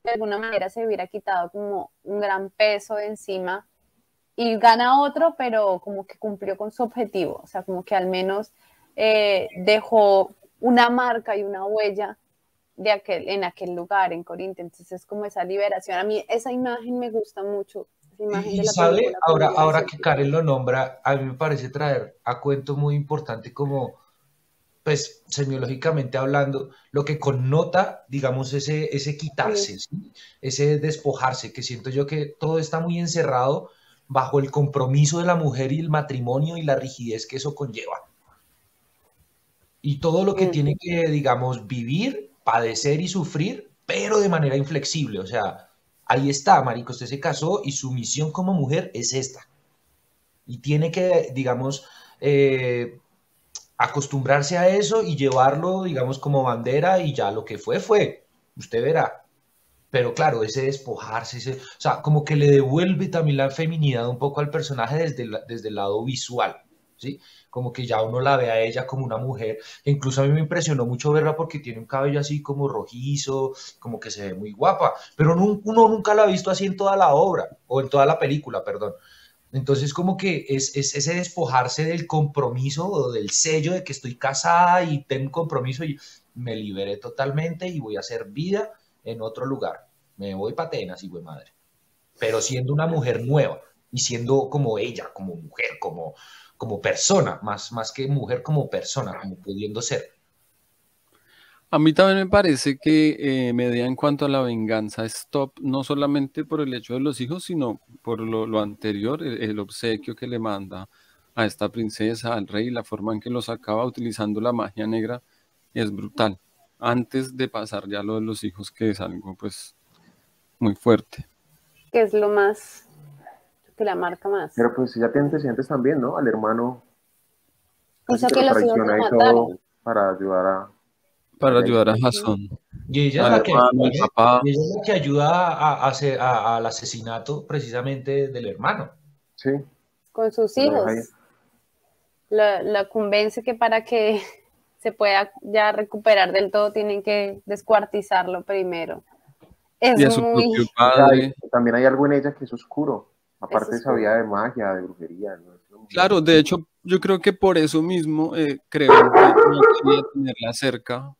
de alguna manera se hubiera quitado como un gran peso de encima y gana otro, pero como que cumplió con su objetivo, o sea, como que al menos eh, dejó una marca y una huella de aquel, en aquel lugar, en Corinto, entonces es como esa liberación, a mí esa imagen me gusta mucho, esa imagen Y, de la película, ahora, ahora que Karen lo nombra, a mí me parece traer a cuento muy importante como, pues, semiológicamente hablando, lo que connota, digamos, ese, ese quitarse, ¿sí? ese despojarse, que siento yo que todo está muy encerrado bajo el compromiso de la mujer y el matrimonio y la rigidez que eso conlleva. Y todo lo que Mm. tiene que, digamos, vivir, padecer y sufrir, pero de manera inflexible. O sea, ahí está, marico, usted se casó y su misión como mujer es esta. Y tiene que, digamos, eh, acostumbrarse a eso y llevarlo, digamos, como bandera y ya lo que fue, fue. Usted verá. Pero claro, ese despojarse, ese, o sea, como que le devuelve también la feminidad un poco al personaje desde desde el lado visual, ¿sí? Como que ya uno la ve a ella como una mujer. E incluso a mí me impresionó mucho verla porque tiene un cabello así como rojizo, como que se ve muy guapa, pero no- uno nunca la ha visto así en toda la obra, o en toda la película, perdón. Entonces, como que es, es ese despojarse del compromiso o del sello de que estoy casada y tengo compromiso y me liberé totalmente y voy a hacer vida en otro lugar. Me voy para Atenas, hijo de madre. Pero siendo una mujer nueva y siendo como ella, como mujer, como, como persona, más, más que mujer, como persona, como pudiendo ser. A mí también me parece que eh, Medea en cuanto a la venganza es top, no solamente por el hecho de los hijos, sino por lo, lo anterior, el, el obsequio que le manda a esta princesa, al rey, la forma en que los acaba utilizando la magia negra es brutal. Antes de pasar ya lo de los hijos, que es algo pues muy fuerte. que es lo más, que la marca más. Pero pues ella tiene antecedentes también, ¿no? Al hermano Hizo casi que lo los hijos traiciona lo y todo mataran. para ayudar a... Para ayudar a Jasón, Y ella la que, hermano, al papá. y ella es la que ayuda a, a al asesinato precisamente del hermano. Sí, con sus hijos. La, la convence que para que se pueda ya recuperar del todo tienen que descuartizarlo primero. Es Y a su muy... propio padre. también hay algo en ella que es oscuro. Aparte oscuro. sabía de magia, de brujería. Claro, de hecho, yo creo que por eso mismo eh, creo que no quería tenerla cerca,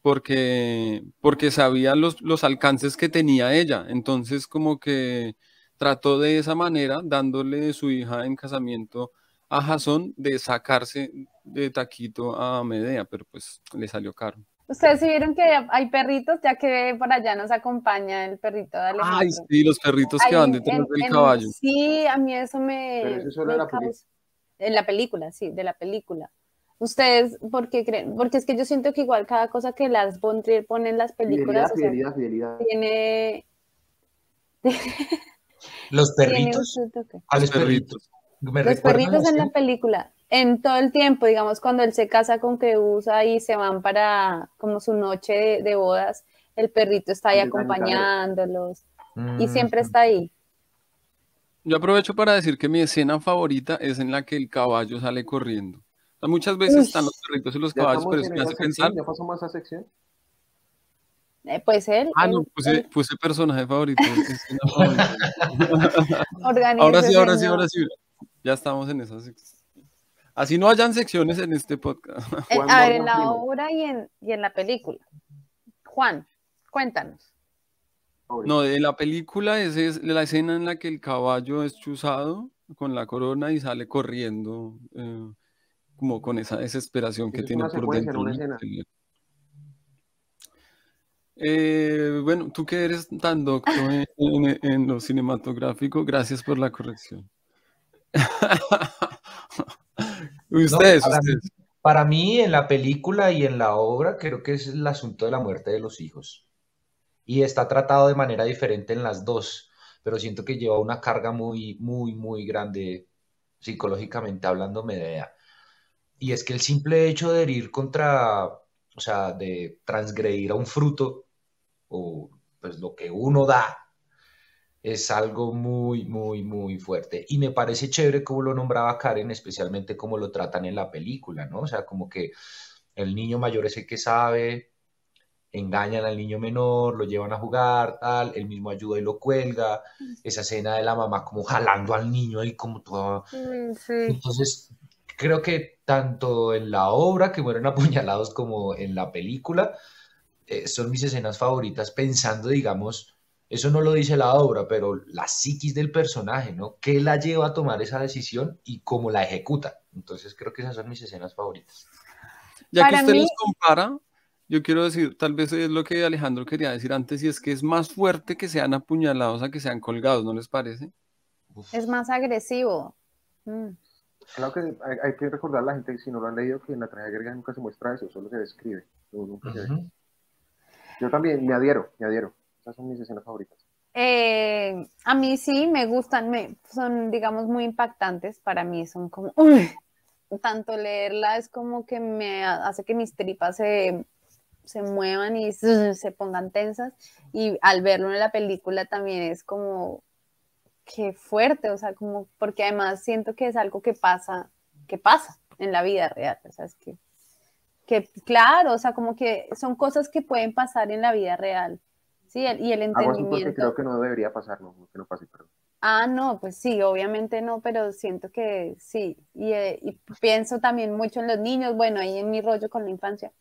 porque, porque sabía los, los alcances que tenía ella. Entonces, como que trató de esa manera, dándole su hija en casamiento a Jasón, de sacarse de taquito a Medea, pero pues le salió caro. Ustedes sí vieron que hay perritos, ya que por allá nos acompaña el perrito de Alejandro. Ay, sí, los perritos que Ahí van detrás en- del en- caballo. Sí, a mí eso me. Pero eso es solo me en la causa- En la película, sí, de la película. Ustedes, ¿por qué creen? Porque es que yo siento que igual cada cosa que las Von Trier pone en las películas, Fidelidad, o sea, fidelidad, fidelidad. tiene, Los perritos, a los Los perritos. Me Los perritos en la película, en todo el tiempo, digamos, cuando él se casa con Creusa y se van para como su noche de, de bodas, el perrito está ahí acompañándolos y siempre Mm. está ahí. Yo aprovecho para decir que mi escena favorita es en la que el caballo sale corriendo. O sea, muchas veces Uy. están los perritos y los caballos, pero eso me esa hace sección, pensar. ya pasamos a esa sección. Eh, pues él, Ah, él- no, puse, él puse personaje favorito. organiza Ahora sí, ahora sí, ahora sí. Ya estamos en esas. Así no hayan secciones en este podcast. Eh, a ver, en la obra y en, y en la película. Juan, cuéntanos. No, en la película esa es la escena en la que el caballo es chuzado con la corona y sale corriendo, eh, como con esa desesperación que es tiene por dentro. Eh, bueno, tú que eres tan docto en, en- en lo cinematográfico, gracias por la corrección. Ustedes, para mí- ustedes. Para mí, en la película y en la obra, creo que es el asunto de la muerte de los hijos. Y está tratado de manera diferente en las dos, pero siento que lleva una carga muy, muy, muy grande psicológicamente hablando Medea. Y es que el simple hecho de herir contra, o sea, de transgredir a un fruto, o pues lo que uno da, es algo muy, muy, muy fuerte. Y me parece chévere como lo nombraba Karen, especialmente como lo tratan en la película, ¿no? O sea, como que el niño mayor es el que sabe, engañan al niño menor, lo llevan a jugar, tal, él mismo ayuda y lo cuelga, esa escena de la mamá como jalando al niño ahí como toda... Entonces, creo que tanto en la obra que mueren apuñalados como en la película, eh, son mis escenas favoritas pensando, digamos, eso no lo dice la obra, pero la psiquis del personaje, ¿no? ¿Qué la lleva a tomar esa decisión y cómo la ejecuta? Entonces, creo que esas son mis escenas favoritas. Ya que usted mí- los compara, yo quiero decir, tal vez es lo que Alejandro quería decir antes, y es que es más fuerte que sean apuñalados a que sean colgados, ¿no les parece? Uf. Es más agresivo. Mm. Claro que hay, hay que recordar a la gente, si no lo han leído, que en la tragedia griega nunca se muestra eso, solo se describe. nunca. Yo también me adhiero, me adhiero. Esas son mis escenas favoritas. Eh, a mí sí me gustan, me, son, digamos, muy impactantes. Para mí son como, tanto leerla es como que me ha- hace que mis tripas se, se muevan y se pongan tensas. Y al verlo en la película también es como, qué fuerte, o sea, como, porque además siento que es algo que pasa, que pasa en la vida real, o sea, es que, que claro, o sea, como que son cosas que pueden pasar en la vida real. Sí, el- y el Hago así porque entendimiento. creo que no debería pasar, no, que no pase, perdón. Ah, no, pues sí, obviamente no, pero siento que sí. Y, eh, y pienso también mucho en los niños, bueno, ahí en mi rollo con la infancia.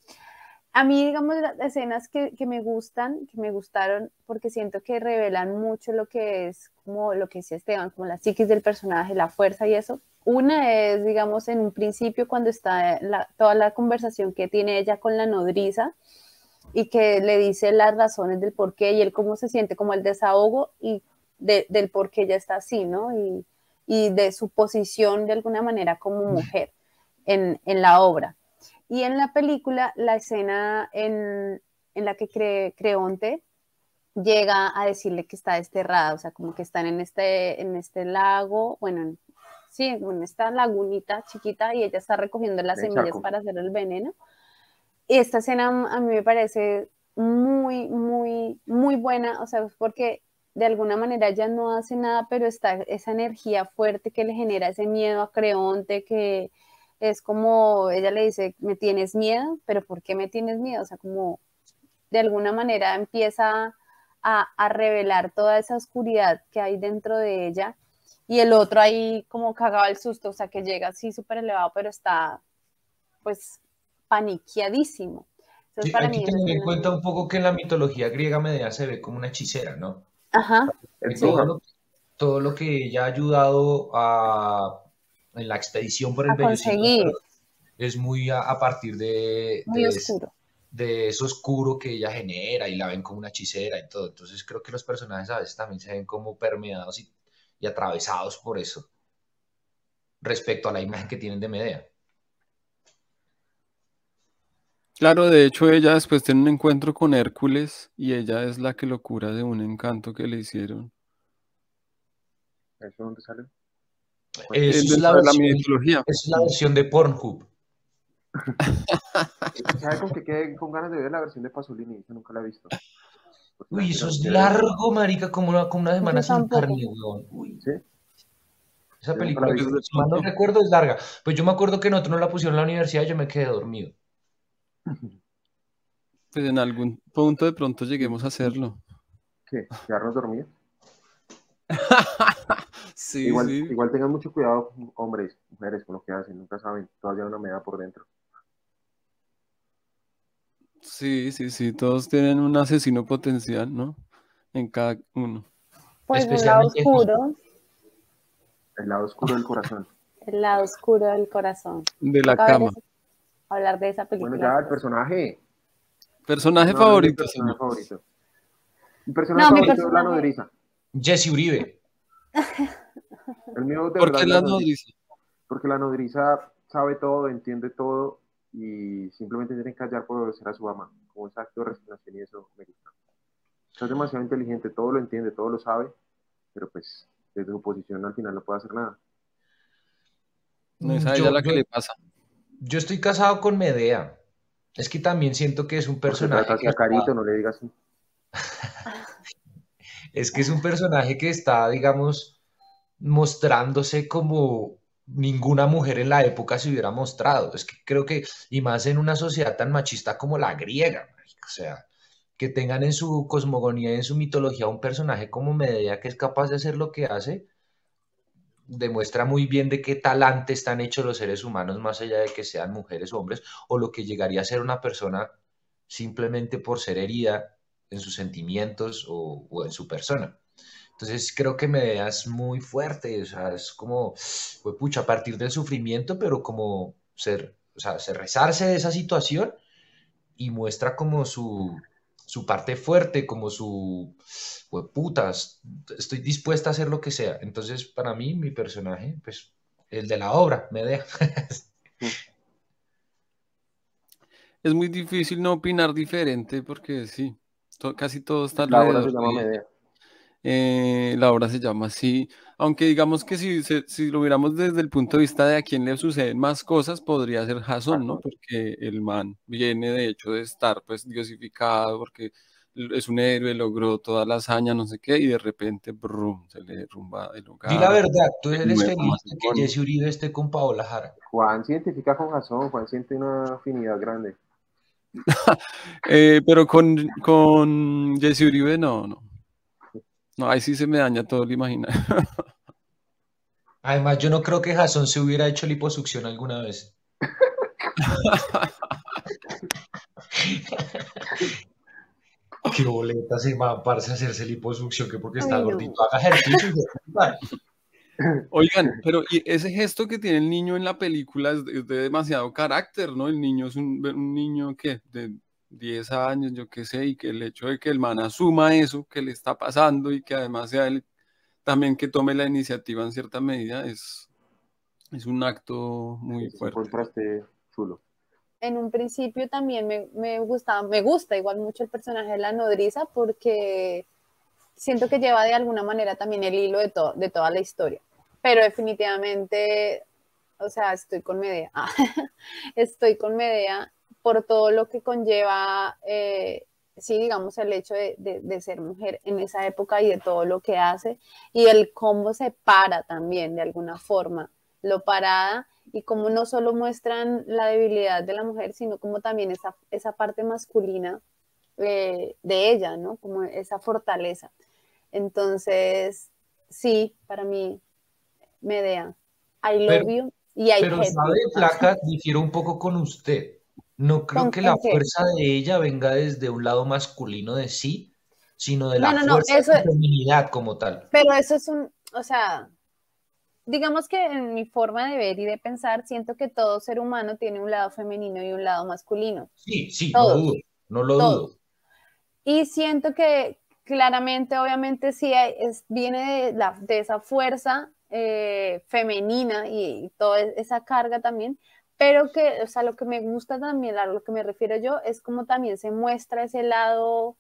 A mí, digamos, las escenas que, que me gustan, que me gustaron, porque siento que revelan mucho lo que es, como lo que decía Esteban, como la psiquis del personaje, la fuerza y eso. Una es, digamos, en un principio cuando está la- toda la conversación que tiene ella con la nodriza y que le dice las razones del por qué y él cómo se siente, como el desahogo y de- del por qué ella está así, ¿no? Y, y de su posición de alguna manera como mujer en, en la obra. Y en la película, la escena en, en la que Cre- Creonte llega a decirle que está desterrada, o sea, como que están en este, en este lago, bueno, en- sí, en esta lagunita chiquita y ella está recogiendo las El semillas para hacer el veneno. Esta escena a mí me parece muy, muy, muy buena, o sea, porque de alguna manera ella no hace nada, pero está esa energía fuerte que le genera ese miedo a Creonte, que es como, ella le dice, me tienes miedo, pero ¿por qué me tienes miedo? O sea, como de alguna manera empieza a, a revelar toda esa oscuridad que hay dentro de ella y el otro ahí como cagaba el susto, o sea, que llega así súper elevado, pero está pues paniqueadísimo. Entonces, Sí, para hay que mí tener en cuenta un poco que en la mitología griega Medea se ve como una hechicera, ¿no? Ajá, El Y todo lo, todo lo que ella ha ayudado a, en la expedición por el conseguir. es muy a, a partir de, muy de, oscuro. de eso oscuro que ella genera y la ven como una hechicera y todo. Entonces creo que los personajes a veces también se ven como permeados y, y atravesados por eso respecto a la imagen que tienen de Medea. Claro, de hecho ella después tiene un encuentro con Hércules y ella es la que lo cura de un encanto que le hicieron. ¿Eso dónde sale? Es es la versión, es la versión de Pornhub. ¿Sabe con qué quedé con ganas de ver la versión de Pasolini? Yo nunca la he visto. Pues Uy, eso es largo, marica, como una, como una semana sin carne, weón. Uy, ¿Sí? esa película, no recuerdo, es larga. Pues yo me acuerdo que nosotros no la pusieron en la universidad y yo me quedé dormido. Pues en algún punto de pronto lleguemos a hacerlo. ¿Qué? ¿Quedarnos dormidos? Sí, igual, sí. igual tengan mucho cuidado, hombres, mujeres, con lo que hacen, nunca saben, todavía una medida por dentro. Sí, sí, sí, todos tienen un asesino potencial, ¿no? En cada uno. Pues un lado oscuro, El lado oscuro del corazón. el lado oscuro del corazón. De la cama. Hablar de esa película. Bueno, ya, el personaje. Personaje No, mi favorito, personaje favorito. Mi personaje No, mi favorito es la nodriza. Jesse Uribe. El mío de ¿Por verdad qué la nodriza. Porque la nodriza sabe todo, entiende todo y simplemente tiene que callar por obedecer a su mamá. Como ese acto de resignación y eso me gusta. Es demasiado inteligente, todo lo entiende, todo lo sabe, pero pues desde su posición al final no puede hacer nada. No es a Yo- ella la que yo- le pasa. Yo estoy casado con Medea. Es que también siento que es un personaje. que está- Carito, no le digas Es que es un personaje que está, digamos, mostrándose como ninguna mujer en la época se hubiera mostrado. Es que creo que, y más en una sociedad tan machista como la griega, o sea, que tengan en su cosmogonía y en su mitología un personaje como Medea que es capaz de hacer lo que hace, demuestra muy bien de qué talante están hechos los seres humanos, más allá de que sean mujeres o hombres, o lo que llegaría a ser una persona simplemente por ser herida en sus sentimientos o, en su persona. Entonces creo que Medea es muy fuerte, o sea, es como, pues, pucha, a partir del sufrimiento, pero como ser, o sea, se rezarse de esa situación y muestra como su, su parte fuerte, como su, pues, putas, estoy dispuesta a hacer lo que sea. Entonces, para mí, mi personaje, pues, el de la obra, Medea. Es muy difícil no opinar diferente porque sí, to- casi todo está La obra se llama. Medea. Eh, la obra se llama así, aunque digamos que si, si lo miramos desde el punto de vista de a quién le suceden más cosas, podría ser Jasón, ¿no? Porque el man viene de hecho de estar pues diosificado, porque es un héroe, logró toda la hazaña, no sé qué, y de repente, brum, se le derrumba el hogar. Di la verdad, tú eres Nuevo feliz de que. Jesse Uribe esté con Paola Jara. Juan se identifica con Jason, Juan siente una afinidad grande. Eh, pero con, con Jesse Uribe, no, no. No, ahí sí se me daña todo el imaginario. Además, yo no creo que Jason se hubiera hecho liposucción alguna vez. Qué boleta se va a pararse a hacerse liposucción que porque está Ay, no. gordito. Haga ejercicio. Oigan, pero y ese gesto que tiene el niño en la película es, es de demasiado carácter, ¿no? El niño es un, un niño que de 10 años, yo qué sé, y que el hecho de que el man asuma eso que le está pasando y que además sea él también que tome la iniciativa en cierta medida es, es un acto muy Es un fuerte. contraste chulo. en un principio también me, me gustaba, me gusta igual mucho el personaje de la nodriza porque siento que lleva de alguna manera también el hilo de, to- de toda la historia. Pero definitivamente, o sea, estoy con Medea. Estoy con Medea por todo lo que conlleva, eh, sí, digamos, el hecho de, de- de ser mujer en esa época y de todo lo que hace y el cómo se para también de alguna forma, lo parada y cómo no solo muestran la debilidad de la mujer, sino como también esa, esa parte masculina eh, de ella, ¿no? Como esa fortaleza. Entonces, sí, para mí, Medea, I love Pero- you y I Pero sabe, you. Flaca, difiero un poco con usted. No creo ¿Con- que la fuerza de ella venga desde un lado masculino de sí, sino de la No, no, no, fuerza eso de es- feminidad como tal. Pero eso es un, o sea, digamos que en mi forma de ver y de pensar, siento que todo ser humano tiene un lado femenino y un lado masculino. Sí, sí, no Todos. dudo, no lo dudo. Y siento que claramente, obviamente, sí es, viene de, la- de esa fuerza eh, femenina y, y toda esa carga también, pero que, o sea, lo que me gusta también, a lo que me refiero yo, es como también se muestra ese lado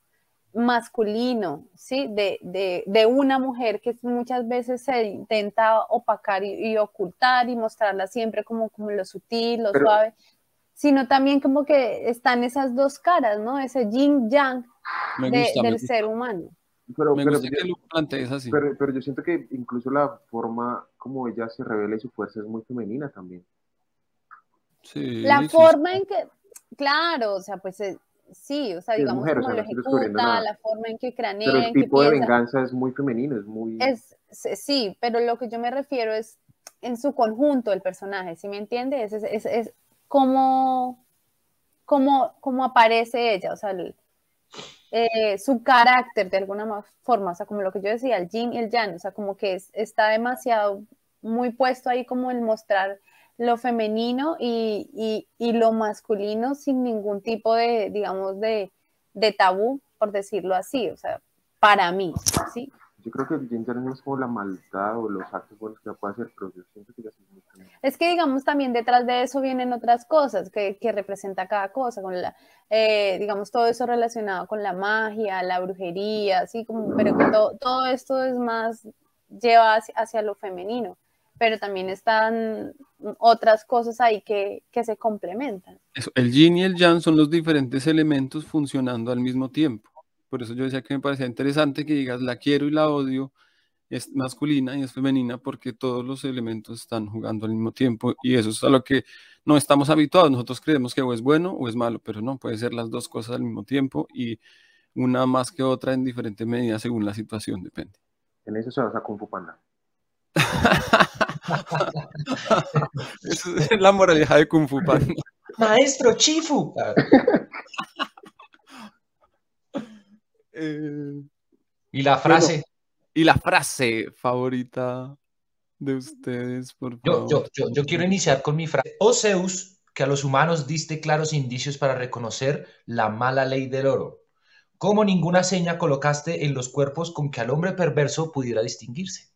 masculino, ¿sí? De, de, de una mujer que muchas veces se intenta opacar y, y ocultar y mostrarla siempre como, como lo sutil, lo Pero- suave, sino también como que están esas dos caras, ¿no? Ese yin yang de- gusta, del ser humano. Pero, Me pero, gusta que lo plantees así. pero, pero yo siento que incluso la forma como ella se revela y su fuerza es muy femenina también. Sí, La sí, forma en que, claro, o sea, pues eh, sí, o sea, Sí, digamos mujer, o como sea, lo ejecuta, la forma en que Pero el que tipo de piensa. venganza es muy femenino, es muy... Es, sí, pero lo que yo me refiero es en su conjunto el personaje, ¿sí me entiendes? Es, es, es cómo, cómo, cómo aparece ella, o sea, el- eh, su carácter de alguna ma- forma, o sea, como lo que yo decía, el yin y el yang, o sea, como que es- está demasiado muy puesto ahí como el mostrar lo femenino y, y- y lo masculino sin ningún tipo de, digamos, de, de tabú, por decirlo así, o sea, para mí, ¿sí? Yo creo que yang no es como la maldad o los actos buenos que puede hacer, pero yo siento que es muy. Es que, digamos, también detrás de eso vienen otras cosas que, que representa cada cosa, con la, eh, digamos, todo eso relacionado con la magia, la brujería, así como, pero que todo, todo esto es más, lleva hacia, hacia lo femenino, pero también están otras cosas ahí que, que se complementan. Eso, el yin y el yang son los diferentes elementos funcionando al mismo tiempo. Por eso yo decía que me parecía interesante que digas la quiero y la odio, es masculina y es femenina, porque todos los elementos están jugando al mismo tiempo y eso es a lo que no estamos habituados. Nosotros creemos que o es bueno o es malo, pero no, puede ser las dos cosas al mismo tiempo y una más que otra en diferente medida según la situación, depende. En eso se basa Kung Fu Panda. Es la moraleja de Kung Fu Panda. Maestro Chifu. Eh, Y la frase, y la frase favorita de ustedes, por yo, favor. yo, yo, yo quiero iniciar con mi frase. Oh Zeus, que a los humanos diste claros indicios para reconocer la mala ley del oro. Como ninguna seña colocaste en los cuerpos con que al hombre perverso pudiera distinguirse.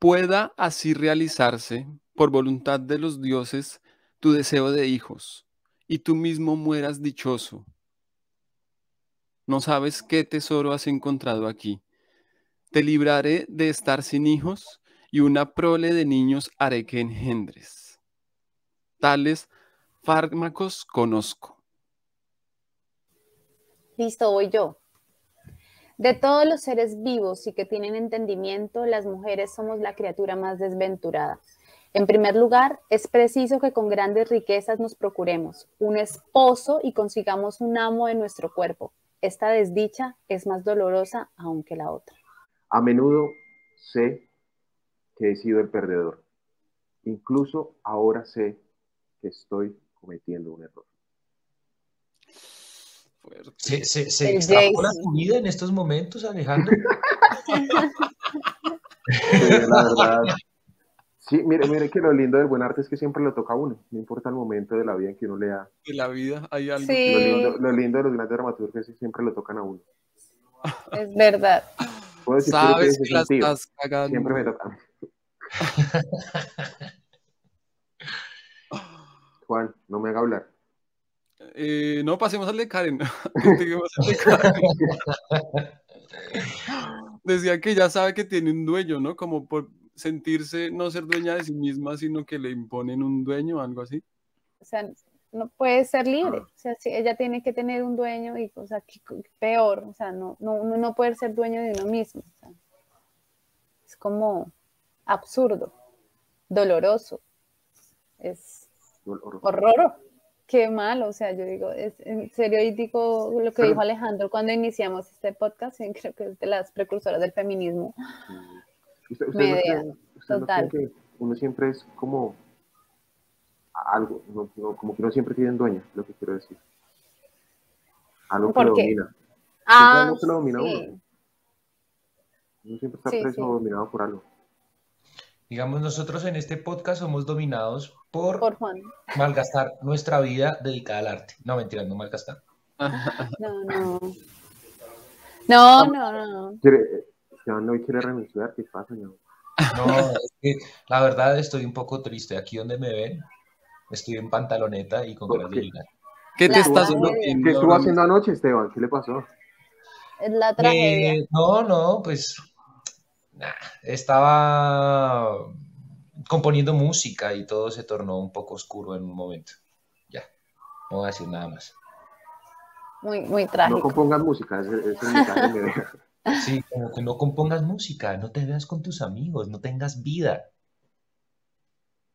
Pueda así realizarse por voluntad de los dioses tu deseo de hijos, y tú mismo mueras dichoso. No sabes qué tesoro has encontrado aquí. Te libraré de estar sin hijos, y una prole de niños haré que engendres. Tales fármacos conozco. Listo, voy yo. De todos los seres vivos y que tienen entendimiento, las mujeres somos la criatura más desventurada. En primer lugar, es preciso que con grandes riquezas nos procuremos un esposo y consigamos un amo de nuestro cuerpo. Esta desdicha es más dolorosa aún que la otra. A menudo sé que he sido el perdedor. Incluso ahora sé que estoy cometiendo un error. Fuerte. ¿Se, se, se extrapola tu vida en estos momentos, Alejandro? La verdad. Sí, mire, mire que lo lindo del buen arte es que siempre lo toca a uno, no importa el momento de la vida en que uno lea. De la vida hay algo. Sí. que- Lo lindo, lo lindo de los grandes dramaturgos es que siempre lo tocan a uno. Es verdad. Puedo decir Sabes que que la sentido. estás cagando. Siempre me toca. Juan, no me haga hablar. Eh, no, pasemos al de Karen. Decía que ya sabe que tiene un dueño, ¿no? Como por sentirse no ser dueña de sí misma, sino que le imponen un dueño o algo así. O sea, no puede ser libre. O sea, sí, ella tiene que tener un dueño y, o sea, qué peor. O sea, no, no, uno no puede ser dueño de uno mismo. o sea, es como absurdo, doloroso. Es horror. Qué malo, o sea, yo digo, es en serio y digo lo que dijo Alejandro cuando iniciamos este podcast, sí, creo que es de las precursoras del feminismo. Usted, usted no cree, usted total. que uno siempre es como algo, no- no, como que uno siempre tiene un dueño, lo que quiero decir. Algo que ¿Por lo qué? domina. Ah, algo que lo domina sí. uno. Uno siempre está Sí, preso sí. o dominado por algo. Digamos, nosotros en este podcast somos dominados por, Por Juan. malgastar nuestra vida dedicada al arte. No, mentira, no malgastar. No, no. No, no, no. Quiere, Esteban hoy quiere renunciar, ¿qué pasa? No? No, es que la verdad estoy un poco triste. Aquí donde me ven, estoy en pantaloneta y con ¿Por ganas de qué? llorar. ¿Qué te La estás metiendo ¿Qué estuvo haciendo anoche, Esteban? ¿Qué le pasó? Es la tragedia. Eh, no, no, pues nah, estaba componiendo música y todo se tornó un poco oscuro en un momento. Ya, no voy a decir nada más. Muy, muy No trágico. compongas música, ese, ese es el mensaje que me deja. Sí, como que no compongas música, no te veas con tus amigos, no tengas vida.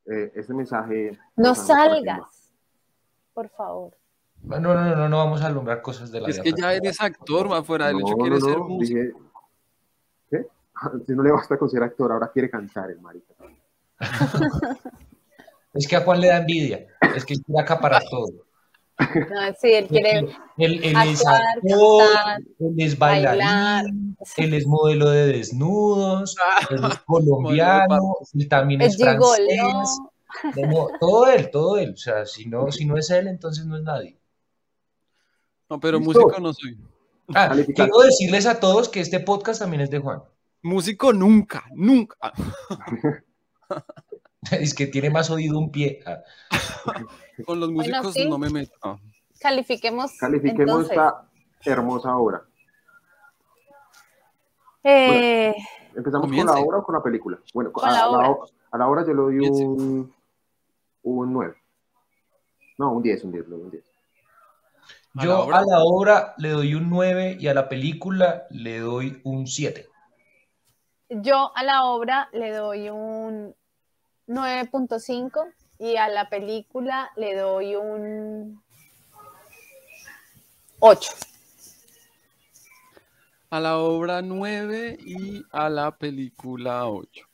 Eh, ese mensaje. No salgas, por favor. No, no, no, no, no vamos a alumbrar cosas de la Es vida que ya eres actor, afuera del No, hecho no, quieres ser no, músico. dije- Si no le basta con ser actor, ahora quiere cantar el marica. Es que a Juan le da envidia. Es que quiere acaparar todo. No, sí, él quiere Él, él es actuar, actor, cantar, él es bailar. él es modelo de desnudos, él es colombiano, él también es es francés. gigolo. Todo él, todo él. O sea, si no, si no es él, entonces no es nadie. No, pero ¿Listo? músico no soy. Ah, quiero decirles a todos que este podcast también es de Juan. Músico nunca, nunca. Es que tiene más oído un pie. Ah, Con los Bueno, músicos sí. no me meto. Califiquemos. Califiquemos entonces. esta hermosa obra. Eh, ¿Empezamos Comience. con la obra o con la película? Bueno, Con a, la obra. o- a la obra yo le doy Comience. un, un 9. No, un 10, un 10, le doy un 10. ¿A la Yo obra? a la obra le doy un 9 y a la película le doy un 7. Yo a la obra le doy un 9.5 y a la película le doy un 8. A la obra 9 y a la película 8.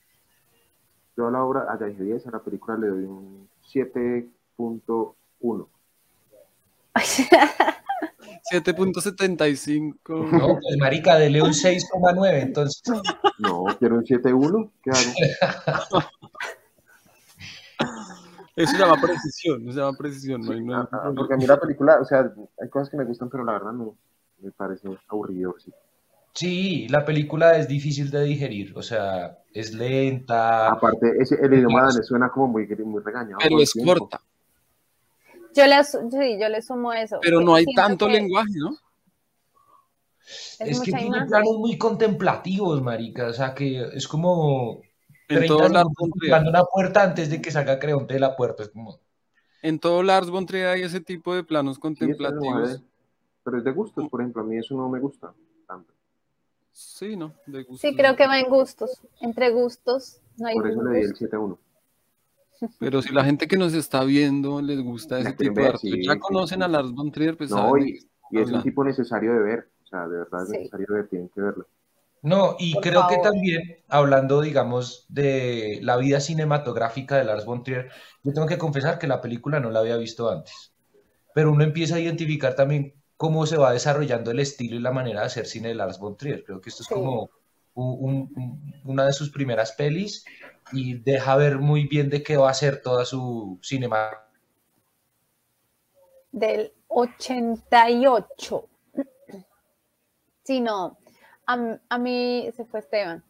Yo a la obra, allá dije 10, a la película le doy un 7.1. 7.75. No, pues, marica, dele un 6,9. Entonces, No, quiero un 7.1. ¿Qué hago? Eso se llama precisión, eso se llama precisión. No hay, no hay- Ah, Porque a mí la película, o sea, hay cosas que me gustan, pero la verdad no. Me parece aburrido. Sí. sí, la película es difícil de digerir. O sea, es lenta. Aparte, ese, el idioma le suena como muy, muy regañado. pero el es tiempo. corta. Yo le, sí, yo le sumo eso. Pero no hay tanto que lenguaje, ¿no? Es, Es que tiene imagen. planos muy contemplativos, marica. O sea, que es como En 30 todo, Lars Trier, una puerta antes de que salga Creonte de la puerta. Es como, en todo Lars von Trier hay ese tipo de planos contemplativos. de- pero es de gustos, por ejemplo. A mí eso no me gusta tanto. Sí, ¿no? De. Sí, creo que va en gustos. Entre gustos no hay Por eso le di el disgusto. 7.1. Pero si la gente que nos está viendo les gusta ese La tipo de arte, sí, ya sí, conocen sí. a Lars von Trier, pues No, saben y, y es un tipo necesario de ver. O sea, de verdad es Sí. necesario de ver, tienen que verlo. No, y Por creo que favor. también, hablando, digamos, de la vida cinematográfica de Lars von Trier, yo tengo que confesar que la película no la había visto antes. Pero uno empieza a identificar también cómo se va desarrollando el estilo y la manera de hacer cine de Lars von Trier. Creo que esto es Sí. como un- un- una de sus primeras pelis y deja ver muy bien de qué va a ser toda su cinema. Del 88. Sí, no. A, a mí se fue Esteban.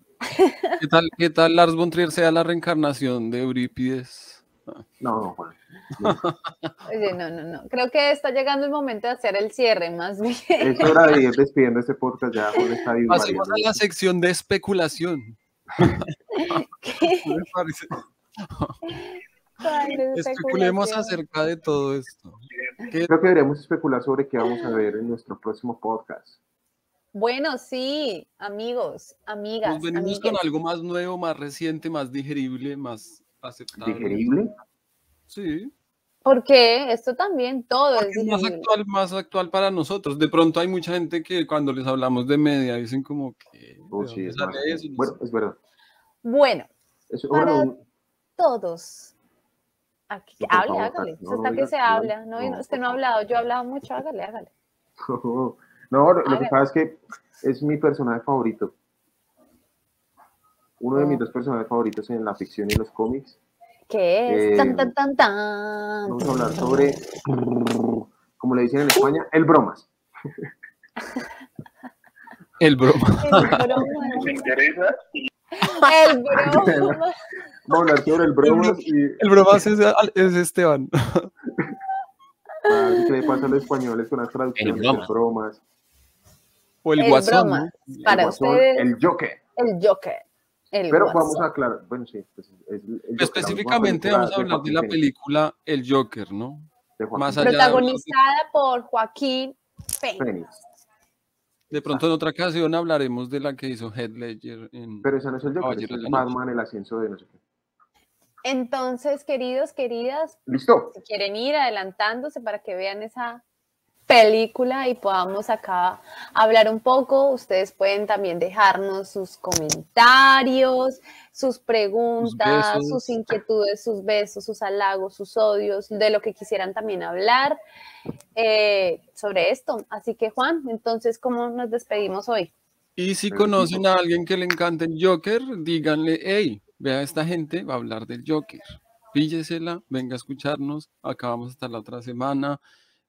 ¿Qué tal, ¿Qué tal Lars von Trier sea la reencarnación de Eurípides? No, no, Juan. Oye, no, no, no. Creo que está llegando el momento de hacer el cierre, más bien. Es hora de ir despidiendo este podcast ya Pasemos a la sección de especulación. Parece- Especulemos acerca de todo esto. ¿Qué- Creo que deberíamos especular sobre qué vamos a ver en nuestro próximo podcast. Bueno, sí, amigos, amigas. Nos venimos con algo más nuevo, más reciente, más digerible, más aceptable. ¿Digerible? Sí, ¿Por qué? Esto también, todo es porque es más actual, más actual para nosotros. De pronto hay mucha gente que cuando les hablamos de media dicen como que Oh, ¿de sí, dónde es sale eso? Bueno, es verdad. Bueno, Para- todos. Aquí, No, hable, favor, hágale. no, está que se no, habla. No, no, usted no ha hablado, yo he hablado mucho, hágale, hágale. no, lo, que pasa es que es mi personaje favorito. Uno de mis Oh. dos personajes favoritos en la ficción y los cómics. ¿Qué es? Eh, tan, tan, tan, tan. Vamos a hablar sobre, como le dicen en España, el bromas. El broma. El broma. El broma. Vamos a hablar sobre el bromas y El broma es, es Esteban. a ver qué le pasa a los españoles con las traducciones de broma. bromas. O el, El guasón. broma. ¿no? El Para Guasón, ustedes, El Joker. el Joker. El Pero guasón. vamos a aclarar, bueno, sí, pues es el Joker, Específicamente vamos a hablar de la película El Joker, ¿no? Más allá de- Protagonizada por Joaquín Phoenix. De pronto en otra ocasión hablaremos de la que hizo Head Ledger en... Pero ese no es el Joker, es. Batman, el ascenso de no sé qué. Entonces, queridos, queridas, ¿Listo? si quieren ir adelantándose para que vean esa película y podamos acá hablar un poco. Ustedes pueden también dejarnos sus comentarios, sus preguntas, besos. sus inquietudes, sus besos, sus halagos, sus odios, de lo que quisieran también hablar eh, sobre esto. Así que Juan, entonces, ¿cómo nos despedimos hoy? Y si conocen a alguien que le encante el Joker, díganle, hey, vea esta gente, va a hablar del Joker. Píllesela, venga a escucharnos, acá vamos a estar la otra semana.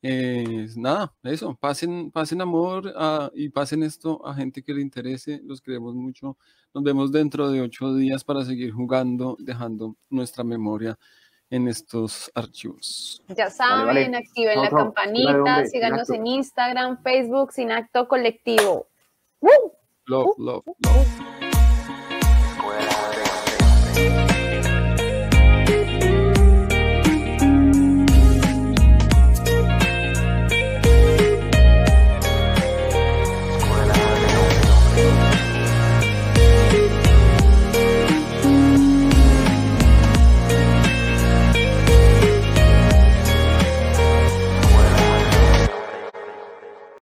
Eh, nada, eso, pasen, pasen amor ah, y pasen esto a gente que le interese, los queremos mucho. Nos vemos dentro de ocho días para seguir jugando, dejando nuestra memoria en estos archivos. Ya saben, vale. activen Chao, la chao. campanita, Hombre, síganos en. Instagram, Facebook, Sin Acto Colectivo. ¡Uh! Love, love, love.